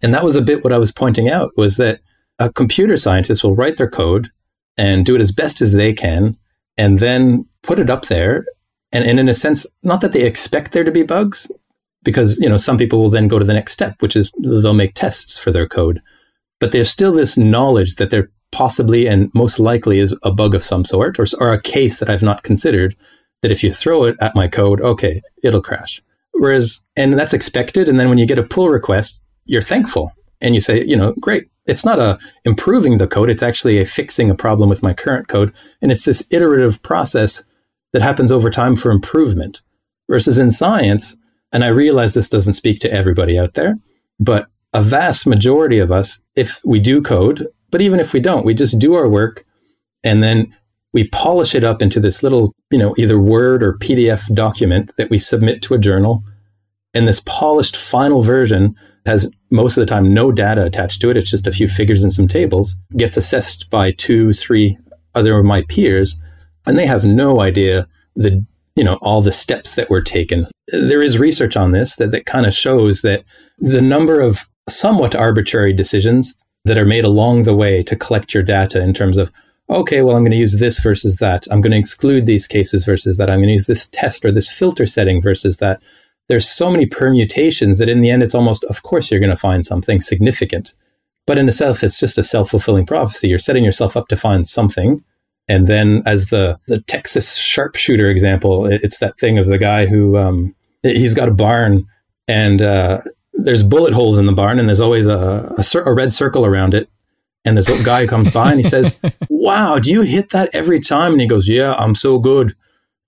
And that was a bit what I was pointing out was that a computer scientist will write their code and do it as best as they can and then put it up there. And, and in a sense not that they expect there to be bugs because you know some people will then go to the next step which is they'll make tests for their code. But there's still this knowledge that there possibly and most likely is a bug of some sort or, or a case that i've not considered that if you throw it at my code okay it'll crash. Whereas and that's expected and then when you get a pull request you're thankful and you say you know great it's not a improving the code it's actually a fixing a problem with my current code and it's this iterative process that happens over time for improvement. Versus in science and i realize this doesn't speak to everybody out there but a vast majority of us if we do code but even if we don't we just do our work and then we polish it up into this little you know either word or pdf document that we submit to a journal and this polished final version has most of the time no data attached to it. It's just a few figures and some tables, gets assessed by two, three other of my peers, and they have no idea the you know all the steps that were taken. There is research on this that, that kind of shows that the number of somewhat arbitrary decisions that are made along the way to collect your data in terms of okay, well, I'm going to use this versus that. I'm going to exclude these cases versus that. I'm going to use this test or this filter setting versus that there's so many permutations that in the end, it's almost, of course, you're going to find something significant. But in itself, it's just a self fulfilling prophecy. You're setting yourself up to find something. And then, as the, the Texas sharpshooter example, it's that thing of the guy who um, he's got a barn and uh, there's bullet holes in the barn, and there's always a, a, a red circle around it. And this guy comes by and he says, Wow, do you hit that every time? And he goes, Yeah, I'm so good.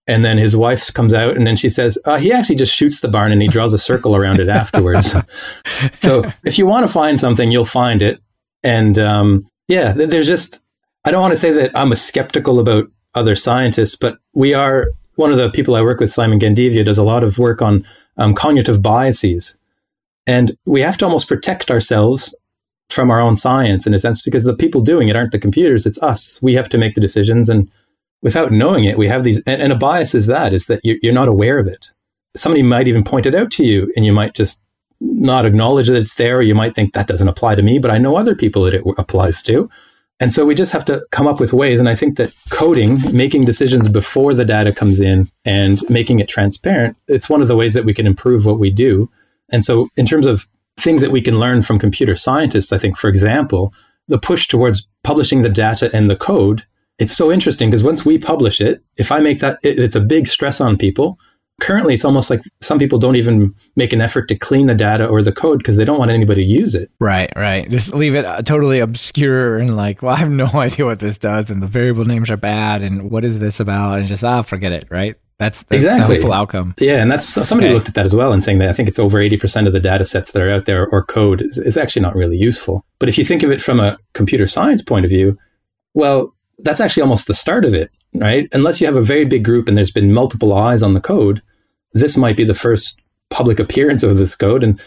And then his wife comes out and then she says, uh, he actually just shoots the barn and he draws a circle around it afterwards. so if you want to find something, you'll find it. And um, yeah, there's just, I don't want to say that I'm a skeptical about other scientists, but we are, one of the people I work with, Simon Gandevia, does a lot of work on um, cognitive biases. And we have to almost protect ourselves from our own science in a sense because the people doing it aren't the computers, it's us. We have to make the decisions and without knowing it, we have these, and, and a bias is that, is that you're, you're not aware of it. Somebody might even point it out to you and you might just not acknowledge that it's there. You might think that doesn't apply to me, but I know other people that it applies to. And so we just have to come up with ways. And I think that coding, making decisions before the data comes in and making it transparent, it's one of the ways that we can improve what we do. And so in terms of things that we can learn from computer scientists, I think, for example, the push towards publishing the data and the code it's so interesting because once we publish it, if I make that, it, it's a big stress on people. Currently, it's almost like some people don't even make an effort to clean the data or the code because they don't want anybody to use it. Right, right. Just leave it uh, totally obscure and like, well, I have no idea what this does, and the variable names are bad, and what is this about? And just ah, forget it. Right. That's, that's exactly the full outcome. Yeah, and that's somebody okay. looked at that as well and saying that I think it's over eighty percent of the data sets that are out there or code is, is actually not really useful. But if you think of it from a computer science point of view, well, that's actually almost the start of it, right? Unless you have a very big group and there's been multiple eyes on the code, this might be the first public appearance of this code. And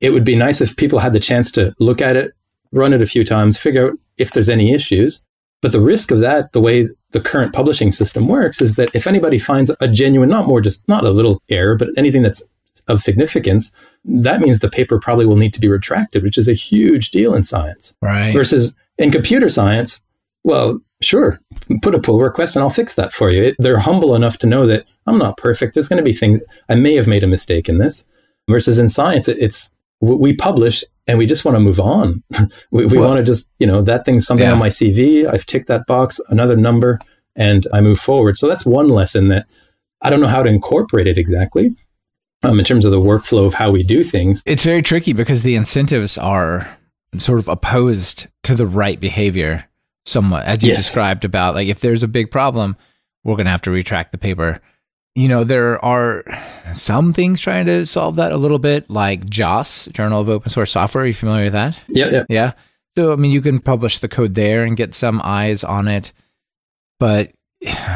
it would be nice if people had the chance to look at it, run it a few times, figure out if there's any issues. But the risk of that, the way the current publishing system works, is that if anybody finds a genuine, not more just not a little error, but anything that's of significance, that means the paper probably will need to be retracted, which is a huge deal in science. Right. Versus in computer science, well, sure, put a pull request and I'll fix that for you. It, they're humble enough to know that I'm not perfect. There's going to be things I may have made a mistake in this. Versus in science, it, it's we publish and we just want to move on. we, we well, want to just, you know, that thing's something yeah. on my CV. I've ticked that box, another number, and I move forward. So that's one lesson that I don't know how to incorporate it exactly um, in terms of the workflow of how we do things. It's very tricky because the incentives are sort of opposed to the right behavior somewhat, as you yes. described about like if there's a big problem, we're going to have to retract the paper. You know, there are some things trying to solve that a little bit, like JOSS, Journal of Open Source Software. Are you familiar with that? Yeah, yeah. Yeah. So, I mean, you can publish the code there and get some eyes on it. But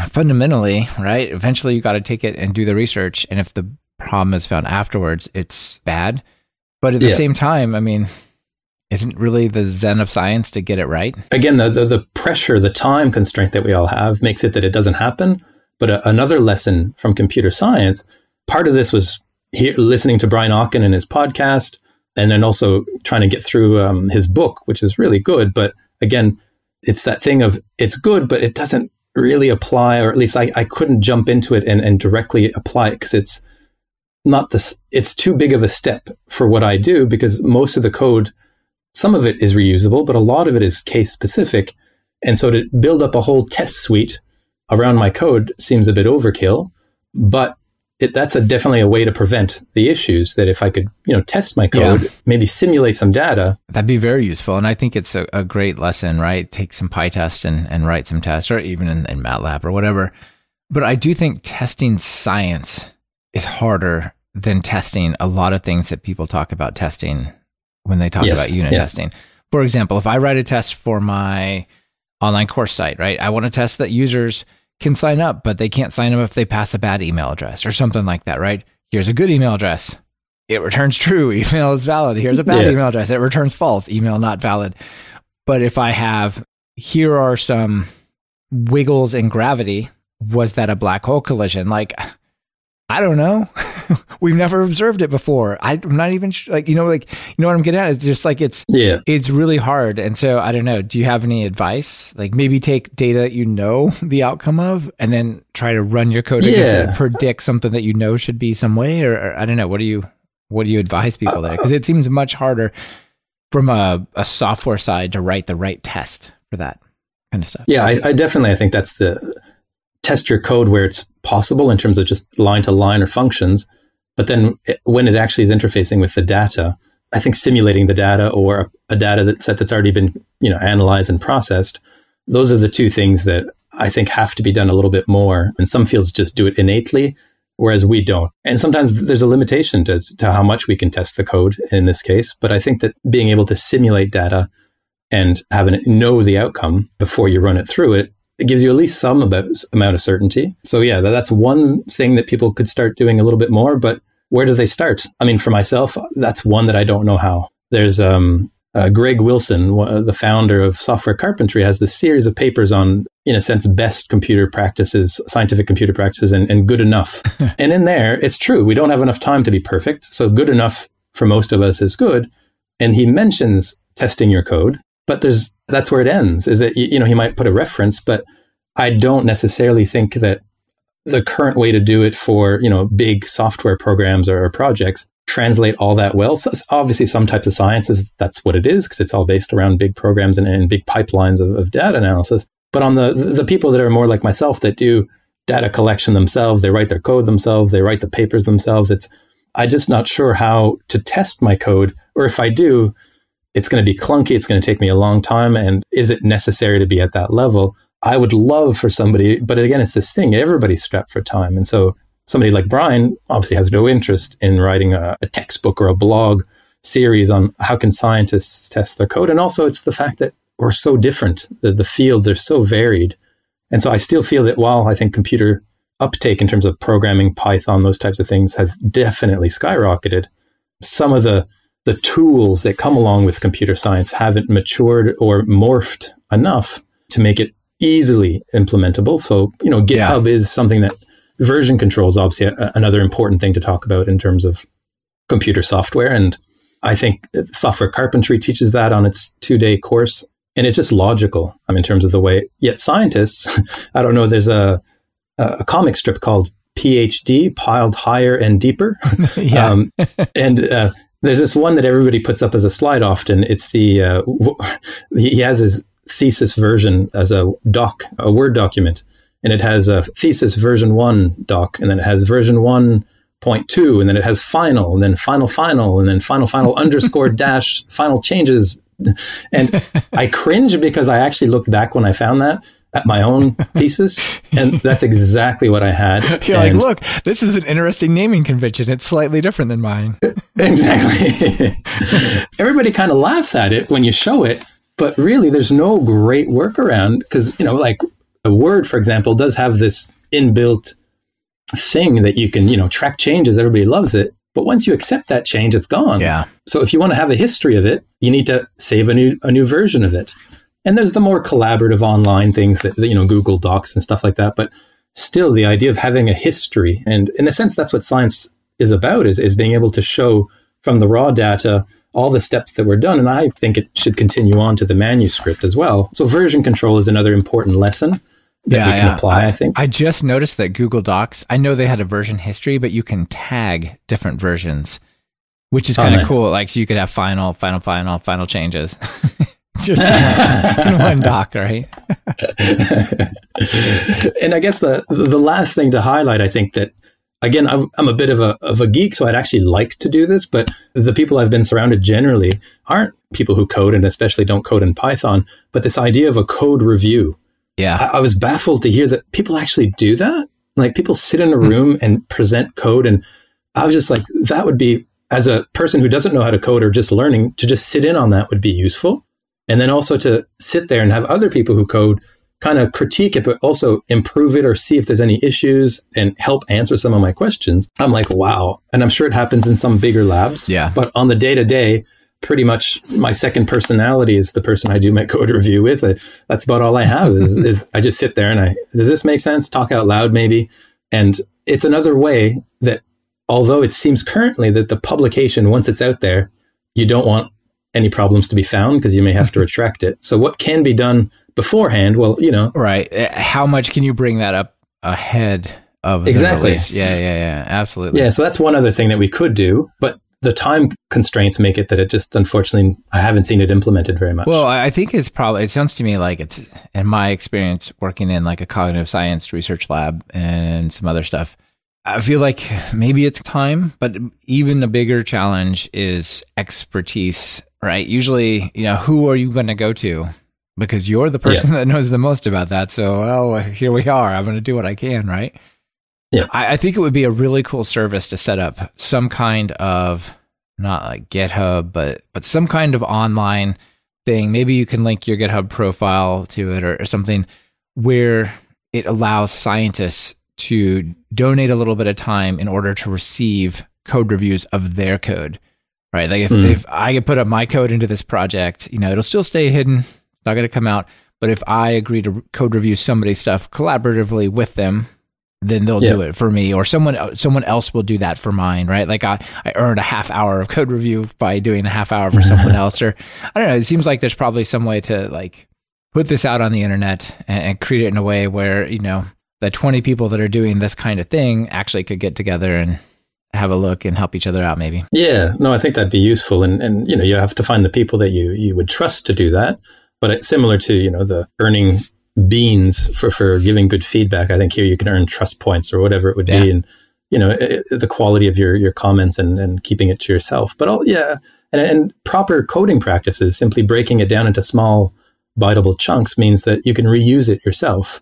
fundamentally, right, eventually you got to take it and do the research. And if the problem is found afterwards, it's bad. But at the yeah. same time, I mean, isn't really the zen of science to get it right. Again, the, the, the pressure, the time constraint that we all have makes it that it doesn't happen. But a, another lesson from computer science, part of this was here, listening to Brian Okken in his podcast, and then also trying to get through um, his book, which is really good. But again, it's that thing of it's good, but it doesn't really apply, or at least I, I couldn't jump into it and, and directly apply it because it's not this, it's too big of a step for what I do because most of the code some of it is reusable, but a lot of it is case specific. And so to build up a whole test suite around my code seems a bit overkill, but it, that's a, definitely a way to prevent the issues that if I could, you know, test my code, yeah. maybe simulate some data. That'd be very useful. And I think it's a, a great lesson, right? Take some PyTest and, and write some tests or even in, in MATLAB or whatever. But I do think testing science is harder than testing a lot of things that people talk about testing when they talk yes. about unit yeah. testing. For example, if I write a test for my online course site, right? I want to test that users can sign up, but they can't sign up if they pass a bad email address or something like that, right? Here's a good email address. It returns true. Email is valid. Here's a bad yeah. email address. It returns false. Email not valid. But if I have, here are some wiggles in gravity, was that a black hole collision? Like, I don't know. We've never observed it before. I'm not even sh- like you know like you know what I'm getting at. It's just like it's yeah. It's really hard. And so I don't know. Do you have any advice? Like maybe take data that you know the outcome of, and then try to run your code yeah. against it, predict something that you know should be some way, or, or I don't know. What do you what do you advise people there? Because it seems much harder from a, a software side to write the right test for that kind of stuff. Yeah, I, I definitely I think that's the test your code where it's possible in terms of just line to line or functions. But then it, when it actually is interfacing with the data, I think simulating the data or a, a data that set that's already been you know analyzed and processed, those are the two things that I think have to be done a little bit more. And some fields just do it innately, whereas we don't. And sometimes there's a limitation to, to how much we can test the code in this case. But I think that being able to simulate data and having it know the outcome before you run it through it it gives you at least some about, amount of certainty. So yeah, that's one thing that people could start doing a little bit more. But where do they start? I mean, for myself, that's one that I don't know how. There's um, uh, Greg Wilson, the founder of Software Carpentry, has this series of papers on, in a sense, best computer practices, scientific computer practices, and, and good enough. and in there, it's true. We don't have enough time to be perfect. So good enough for most of us is good. And he mentions testing your code but there's that's where it ends is that you know he might put a reference but i don't necessarily think that the current way to do it for you know big software programs or projects translate all that well. So obviously some types of sciences that's what it is because it's all based around big programs and, and big pipelines of, of data analysis. But on the the people that are more like myself that do data collection themselves they write their code themselves they write the papers themselves it's i'm just not sure how to test my code or if i do it's going to be clunky. It's going to take me a long time. And is it necessary to be at that level? I would love for somebody, but again, it's this thing. Everybody's strapped for time, and so somebody like Brian obviously has no interest in writing a, a textbook or a blog series on how can scientists test their code, and also it's the fact that we're so different. The, the fields are so varied, and so I still feel that while I think computer uptake in terms of programming, Python, those types of things has definitely skyrocketed. Some of the the tools that come along with computer science haven't matured or morphed enough to make it easily implementable. So, you know, GitHub yeah. is something that version control is obviously a, another important thing to talk about in terms of computer software. And I think software carpentry teaches that on its two day course. And it's just logical I mean, in terms of the way, yet scientists, I don't know, there's a, a comic strip called PhD, Piled Higher and Deeper. yeah. Um, and uh, there's this one that everybody puts up as a slide often. It's the, uh, he has his thesis version as a doc, a Word document. And it has a thesis version one doc, and then it has version one point two, and then it has final, and then final final, and then final final underscore dash final changes. And I cringe because I actually looked back when I found that at my own thesis, and that's exactly what I had. You're and like, look, this is an interesting naming convention. It's slightly different than mine. exactly. Everybody kind of laughs at it when you show it, but really, there's no great workaround because, you know, like a word, for example, does have this inbuilt thing that you can, you know, track changes. Everybody loves it. But once you accept that change, it's gone. Yeah. So if you want to have a history of it, you need to save a new a new version of it. And there's the more collaborative online things that, you know, Google Docs and stuff like that. But still, the idea of having a history, and in a sense, that's what science is about, is, is being able to show from the raw data all the steps that were done. And I think it should continue on to the manuscript as well. So version control is another important lesson that yeah, we can yeah. apply, I, I, think. I just noticed that Google Docs, I know they had a version history, but you can tag different versions, which is kind of oh, nice. cool. Like so you could have final, final, final, final changes. just in, in one doc, right? and I guess the the last thing to highlight, I think that again, I'm, I'm a bit of a, of a geek, so I'd actually like to do this, but the people I've been surrounded generally aren't people who code and especially don't code in Python, but this idea of a code review. Yeah. I, I was baffled to hear that people actually do that. Like people sit in a hmm. room and present code. And I was just like, that would be, as a person who doesn't know how to code or just learning, to just sit in on that would be useful. And then also to sit there and have other people who code kind of critique it, but also improve it or see if there's any issues and help answer some of my questions. I'm like, wow. And I'm sure it happens in some bigger labs. Yeah. But on the day to day, pretty much my second personality is the person I do my code review with. That's about all I have is, is I just sit there and I, does this make sense? Talk out loud maybe. And it's another way that although it seems currently that the publication, once it's out there, you don't want any problems to be found because you may have to retract it. So what can be done beforehand, well, you know, right. Uh, how much can you bring that up ahead of exactly? Yeah, yeah, yeah, absolutely. Yeah, so that's one other thing that we could do, but the time constraints make it that it just unfortunately I haven't seen it implemented very much. Well, I think it's probably it sounds to me like it's in my experience working in like a cognitive science research lab and some other stuff. I feel like maybe it's time, but even a bigger challenge is expertise, right? Usually, you know, who are you going to go to? because you're the person yeah. that knows the most about that. So, well, here we are. I'm going to do what I can, right? Yeah. I, I, think it would be a really cool service to set up some kind of not like GitHub, but but some kind of online thing. Maybe you can link your GitHub profile to it or, or something where it allows scientists to donate a little bit of time in order to receive code reviews of their code. Right. Like if, mm. if I could put up my code into this project, you know, it'll still stay hidden not going to come out. But if I agree to code review somebody's stuff collaboratively with them, then they'll yeah. do it for me, or someone someone else will do that for mine, right? Like I, I earned a half hour of code review by doing a half hour for someone else, or I don't know. It seems like there's probably some way to like put this out on the internet and, and create it in a way where you know the 20 people that are doing this kind of thing actually could get together and have a look and help each other out maybe yeah no i think that'd be useful and and you know you have to find the people that you you would trust to do that but it's similar to you know the earning beans for for giving good feedback. I think here you can earn trust points or whatever it would yeah. be, and you know it, the quality of your your comments and and keeping it to yourself. But all, yeah, and, and proper coding practices, simply breaking it down into small biteable chunks means that you can reuse it yourself.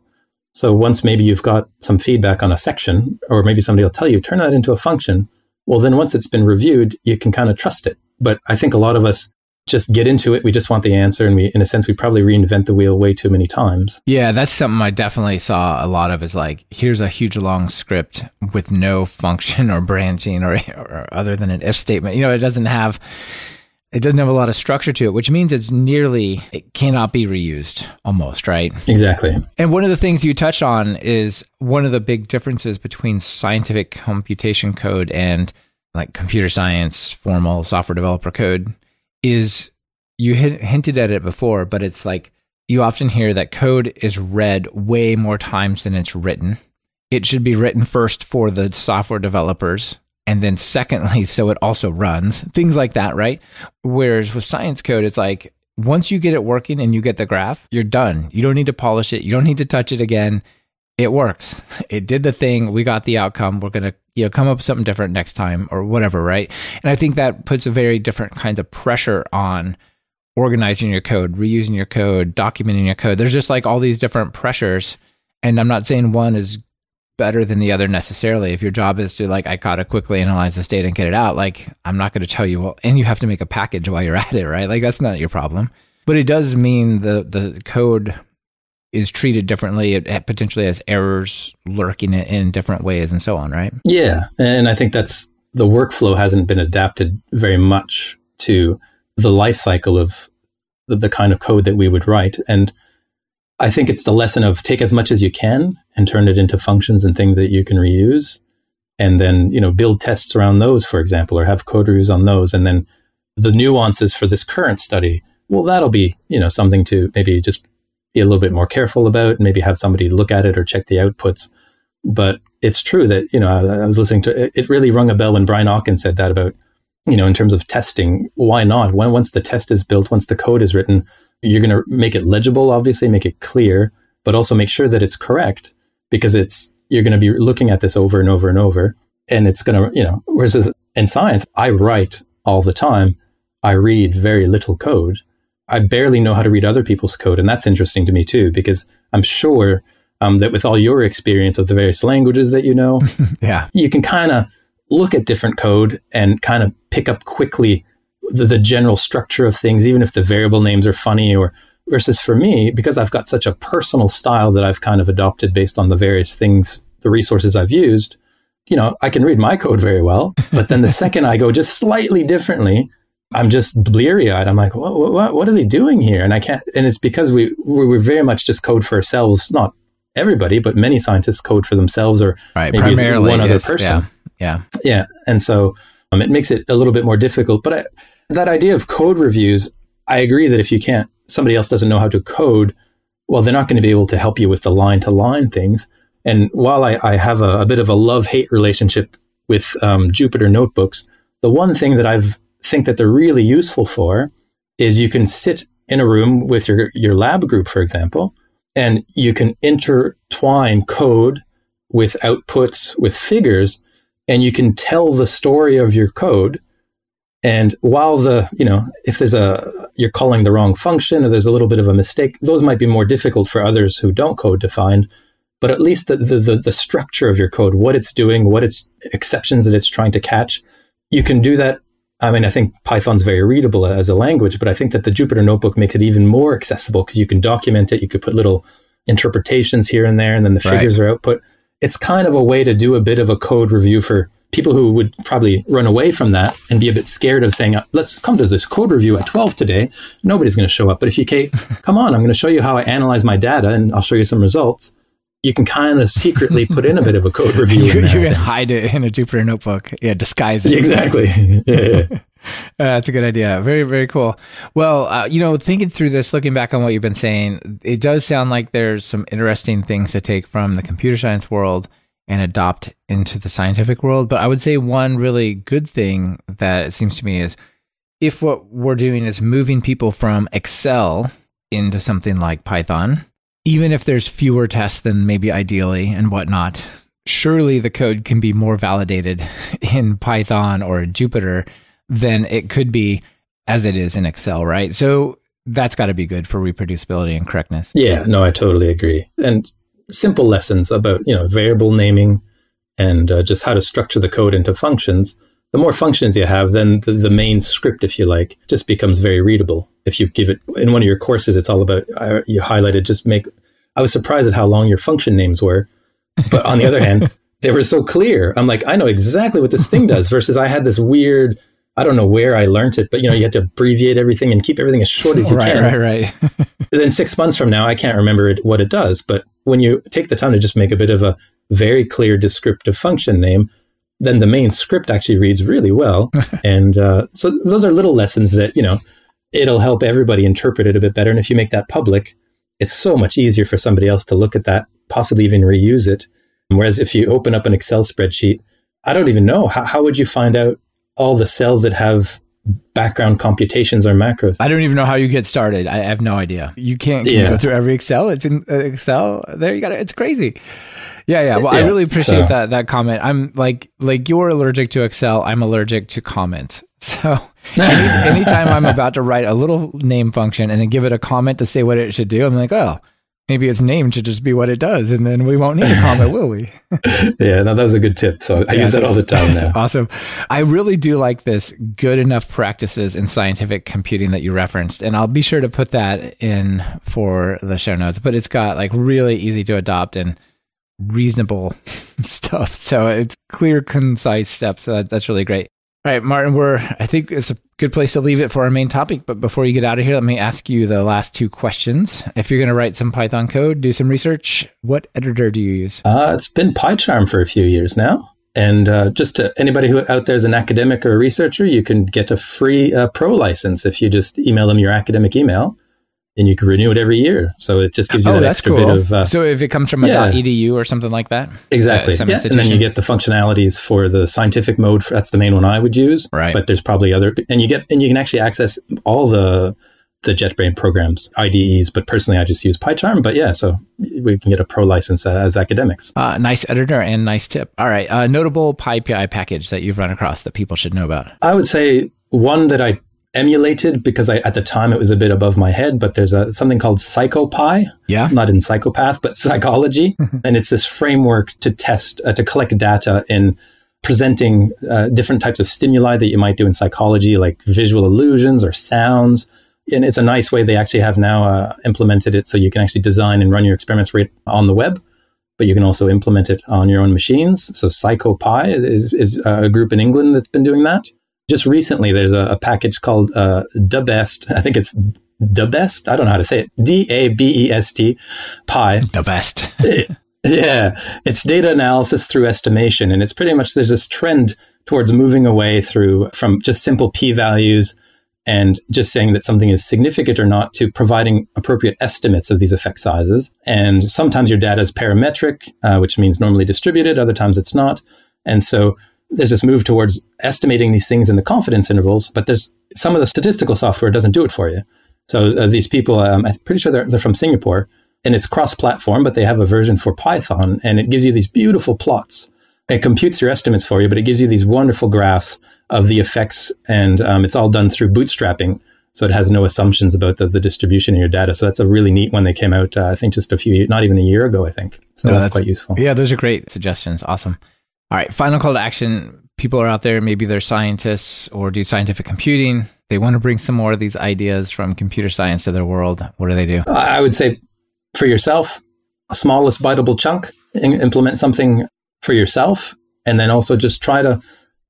So once maybe you've got some feedback on a section, or maybe somebody will tell you, turn that into a function. Well, then once it's been reviewed, you can kind of trust it. But I think a lot of us just get into it. We just want the answer. And we, in a sense, we probably reinvent the wheel way too many times. Yeah, that's something I definitely saw a lot of is like, here's a huge long script with no function or branching or, or other than an if statement. You know, it doesn't have, it doesn't have a lot of structure to it, which means it's nearly, it cannot be reused almost, right? Exactly. And one of the things you touched on is one of the big differences between scientific computation code and like computer science, formal software developer code is you hinted at it before, but it's like you often hear that code is read way more times than it's written. It should be written first for the software developers, and then secondly, so it also runs, things like that, right? Whereas with science code, it's like once you get it working and you get the graph, you're done. You don't need to polish it, you don't need to touch it again. It works. It did the thing. We got the outcome. We're going to you know come up with something different next time or whatever right and i think that puts a very different kinds of pressure on organizing your code reusing your code documenting your code there's just like all these different pressures and i'm not saying one is better than the other necessarily if your job is to like i gotta quickly analyze this data and get it out like i'm not going to tell you well and you have to make a package while you're at it right like that's not your problem but it does mean the the code is treated differently. It potentially has errors lurking in different ways and so on, right? Yeah. And I think that's the workflow hasn't been adapted very much to the life cycle of the, the kind of code that we would write. And I think it's the lesson of take as much as you can and turn it into functions and things that you can reuse. And then, you know, build tests around those, for example, or have code reviews on those. And then the nuances for this current study, well, that'll be, you know, something to maybe just be a little bit more careful about, and maybe have somebody look at it or check the outputs. But it's true that, you know, I, I was listening to it, really rung a bell when Brian Okken said that about, you know, in terms of testing, why not? When, once the test is built, once the code is written, you're going to make it legible, obviously, make it clear, but also make sure that it's correct because it's, you're going to be looking at this over and over and over. And it's going to, you know, whereas in science, I write all the time. I read very little code. I barely know how to read other people's code. And that's interesting to me too, because I'm sure um, that with all your experience of the various languages that you know, yeah, you can kind of look at different code and kind of pick up quickly the, the general structure of things, even if the variable names are funny or versus for me, because I've got such a personal style that I've kind of adopted based on the various things, the resources I've used, you know, I can read my code very well. But then the second I go just slightly differently, I'm just bleary eyed. I'm like, what, what, what are they doing here? And I can't, and it's because we, we're very much just code for ourselves. Not everybody, but many scientists code for themselves or right, maybe primarily one other person. Yeah. Yeah. yeah. And so um, it makes it a little bit more difficult. But I, that idea of code reviews, I agree that if you can't, somebody else doesn't know how to code, well, they're not going to be able to help you with the line to line things. And while I, I have a, a, bit of a love hate relationship with um, Jupyter notebooks, the one thing that I've think that they're really useful for is you can sit in a room with your, your lab group, for example, and you can intertwine code with outputs with figures, and you can tell the story of your code. And while the, you know, if there's a, you're calling the wrong function or there's a little bit of a mistake, those might be more difficult for others who don't code to find. But at least the, the, the, structure of your code, what it's doing, what its exceptions that it's trying to catch, you can do that I mean, I think Python's very readable as a language, but I think that the Jupyter Notebook makes it even more accessible because you can document it. You could put little interpretations here and there, and then the figures right. are output. It's kind of a way to do a bit of a code review for people who would probably run away from that and be a bit scared of saying, let's come to this code review at 12 today. Nobody's going to show up. But if you say, come on, I'm going to show you how I analyze my data and I'll show you some results you can kind of secretly put in a bit of a code review. you, you can hide it in a Jupyter notebook. Yeah, disguise it. Exactly. yeah, yeah. Uh, that's a good idea. Very, very cool. Well, uh, you know, thinking through this, looking back on what you've been saying, it does sound like there's some interesting things to take from the computer science world and adopt into the scientific world. But I would say one really good thing that it seems to me is if what we're doing is moving people from Excel into something like Python, even if there's fewer tests than maybe ideally and whatnot, surely the code can be more validated in Python or Jupyter than it could be as it is in Excel, right? So that's got to be good for reproducibility and correctness. Yeah, no, I totally agree. And simple lessons about, you know, variable naming and uh, just how to structure the code into functions. The more functions you have, then the, the, main script, if you like, just becomes very readable. If you give it in one of your courses, it's all about, uh, you highlighted, just make, I was surprised at how long your function names were. But on the other hand, they were so clear. I'm like, I know exactly what this thing does versus I had this weird, I don't know where I learned it, but you know, you had to abbreviate everything and keep everything as short as you can. right, can. Right, right, then six months from now, I can't remember it, what it does. But when you take the time to just make a bit of a very clear descriptive function name, then the main script actually reads really well. and uh, so those are little lessons that, you know, it'll help everybody interpret it a bit better. And if you make that public, it's so much easier for somebody else to look at that, possibly even reuse it. Whereas if you open up an Excel spreadsheet, I don't even know how, how would you find out all the cells that have background computations or macros. I don't even know how you get started. I have no idea. You can't, can yeah. go through every Excel. It's in uh, Excel. There you got it. It's crazy. Yeah, yeah. Well, yeah, I really appreciate so. that that comment. I'm like like you're allergic to Excel. I'm allergic to comments. So any, anytime I'm about to write a little name function and then give it a comment to say what it should do, I'm like, oh, maybe its name should just be what it does, and then we won't need a comment, will we? yeah, no, that was a good tip. So I yeah, use that all the time now. awesome. I really do like this good enough practices in scientific computing that you referenced, and I'll be sure to put that in for the show notes. But it's got like really easy to adopt and reasonable stuff. So it's clear, concise steps. So that, that's really great. All right, Martin, we're I think it's a good place to leave it for our main topic. But before you get out of here, let me ask you the last two questions. If you're going to write some Python code, do some research, what editor do you use? Uh, it's been PyCharm for a few years now. And uh, just to anybody who out there is an academic or a researcher, you can get a free uh, pro license if you just email them your academic email and you can renew it every year. So it just gives you oh, that extra cool. bit of. Uh, so if it comes from a yeah. .edu or something like that, exactly. Uh, yeah. And then you get the functionalities for the scientific mode. That's the main one I would use. Right. But there's probably other, and you get and you can actually access all the the JetBrain programs, IDEs. But personally, I just use PyCharm. But yeah, so we can get a pro license as academics. Uh, nice editor and nice tip. All right, uh, notable PyPI package that you've run across that people should know about. I would say one that I emulated because I, at the time it was a bit above my head, but there's a something called PsychoPy. Yeah. Not in psychopath, but psychology. and it's this framework to test, uh, to collect data in presenting uh, different types of stimuli that you might do in psychology, like visual illusions or sounds. And it's a nice way they actually have now uh, implemented it so you can actually design and run your experiments right on the web, but you can also implement it on your own machines. So PsychoPy is, is a group in England that's been doing that just recently there's a, a package called uh, Dabest. I think it's Dabest. I don't know how to say it. D A B E S T Pi. Dabest. yeah, it's data analysis through estimation, and it's pretty much there's this trend towards moving away through from just simple p values and just saying that something is significant or not to providing appropriate estimates of these effect sizes. And sometimes your data is parametric, uh, which means normally distributed. Other times it's not. And so there's this move towards estimating these things in the confidence intervals, but there's some of the statistical software doesn't do it for you. So uh, these people, um, I'm pretty sure they're, they're from Singapore, and it's cross-platform, but they have a version for Python, and it gives you these beautiful plots. It computes your estimates for you, but it gives you these wonderful graphs of the effects, and um, it's all done through bootstrapping. So it has no assumptions about the, the distribution of your data. So that's a really neat one. They came out, uh, I think, just a few, not even a year ago, I think. So no, that's, that's quite useful. Yeah, those are great suggestions. Awesome. All right, final call to action. People are out there, maybe they're scientists or do scientific computing. They want to bring some more of these ideas from computer science to their world. What do they do? I would say for yourself, smallest biteable chunk, implement something for yourself, and then also just try to,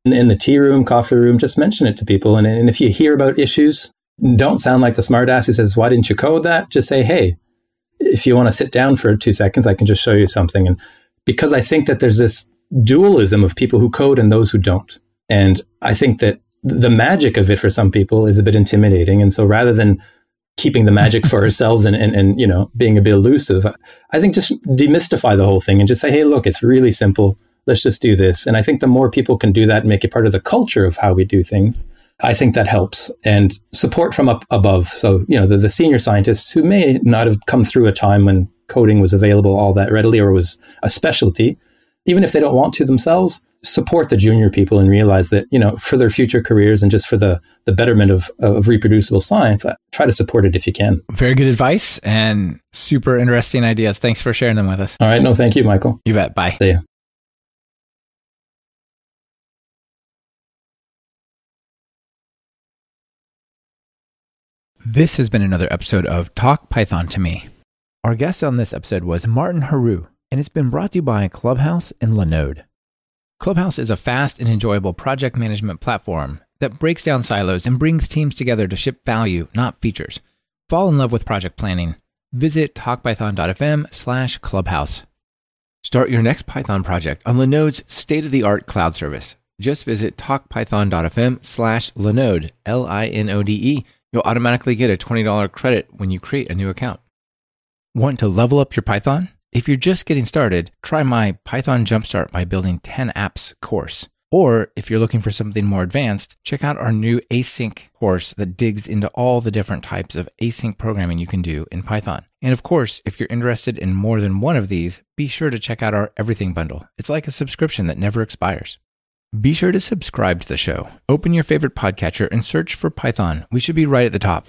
in the tea room, coffee room, just mention it to people. And, and if you hear about issues, don't sound like the smartass who says, Why didn't you code that? Just say, Hey, if you want to sit down for two seconds, I can just show you something. And because I think that there's this dualism of people who code and those who don't. And I think that the magic of it for some people is a bit intimidating. And so rather than keeping the magic for ourselves and, and, and, you know, being a bit elusive, I think just demystify the whole thing and just say, hey, look, it's really simple. Let's just do this. And I think the more people can do that and make it part of the culture of how we do things, I think that helps. And support from up above. So, you know, the, the senior scientists who may not have come through a time when coding was available all that readily or was a specialty, even if they don't want to themselves, support the junior people and realize that you know for their future careers and just for the the betterment of of reproducible science uh, try to support it if you can. Very good advice and super interesting ideas. Thanks for sharing them with us. All right. No thank you michael. You bet. Bye. See you This has been another episode of Talk Python to Me. Our guest on this episode was Martin Héroux, and it's been brought to you by Clubhouse and Linode. Clubhouse is a fast and enjoyable project management platform that breaks down silos and brings teams together to ship value, not features. Fall in love with project planning. Visit talkpython.fm slash clubhouse. Start your next Python project on Linode's state-of-the-art cloud service. Just visit talkpython.fm slash Linode, L-I-N-O-D-E. You'll automatically get a $20 credit when you create a new account. Want to level up your Python? If you're just getting started, try my Python Jumpstart by Building 10 Apps course. Or if you're looking for something more advanced, check out our new async course that digs into all the different types of async programming you can do in Python. And of course, if you're interested in more than one of these, be sure to check out our Everything Bundle. It's like a subscription that never expires. Be sure to subscribe to the show. Open your favorite podcatcher and search for Python. We should be right at the top.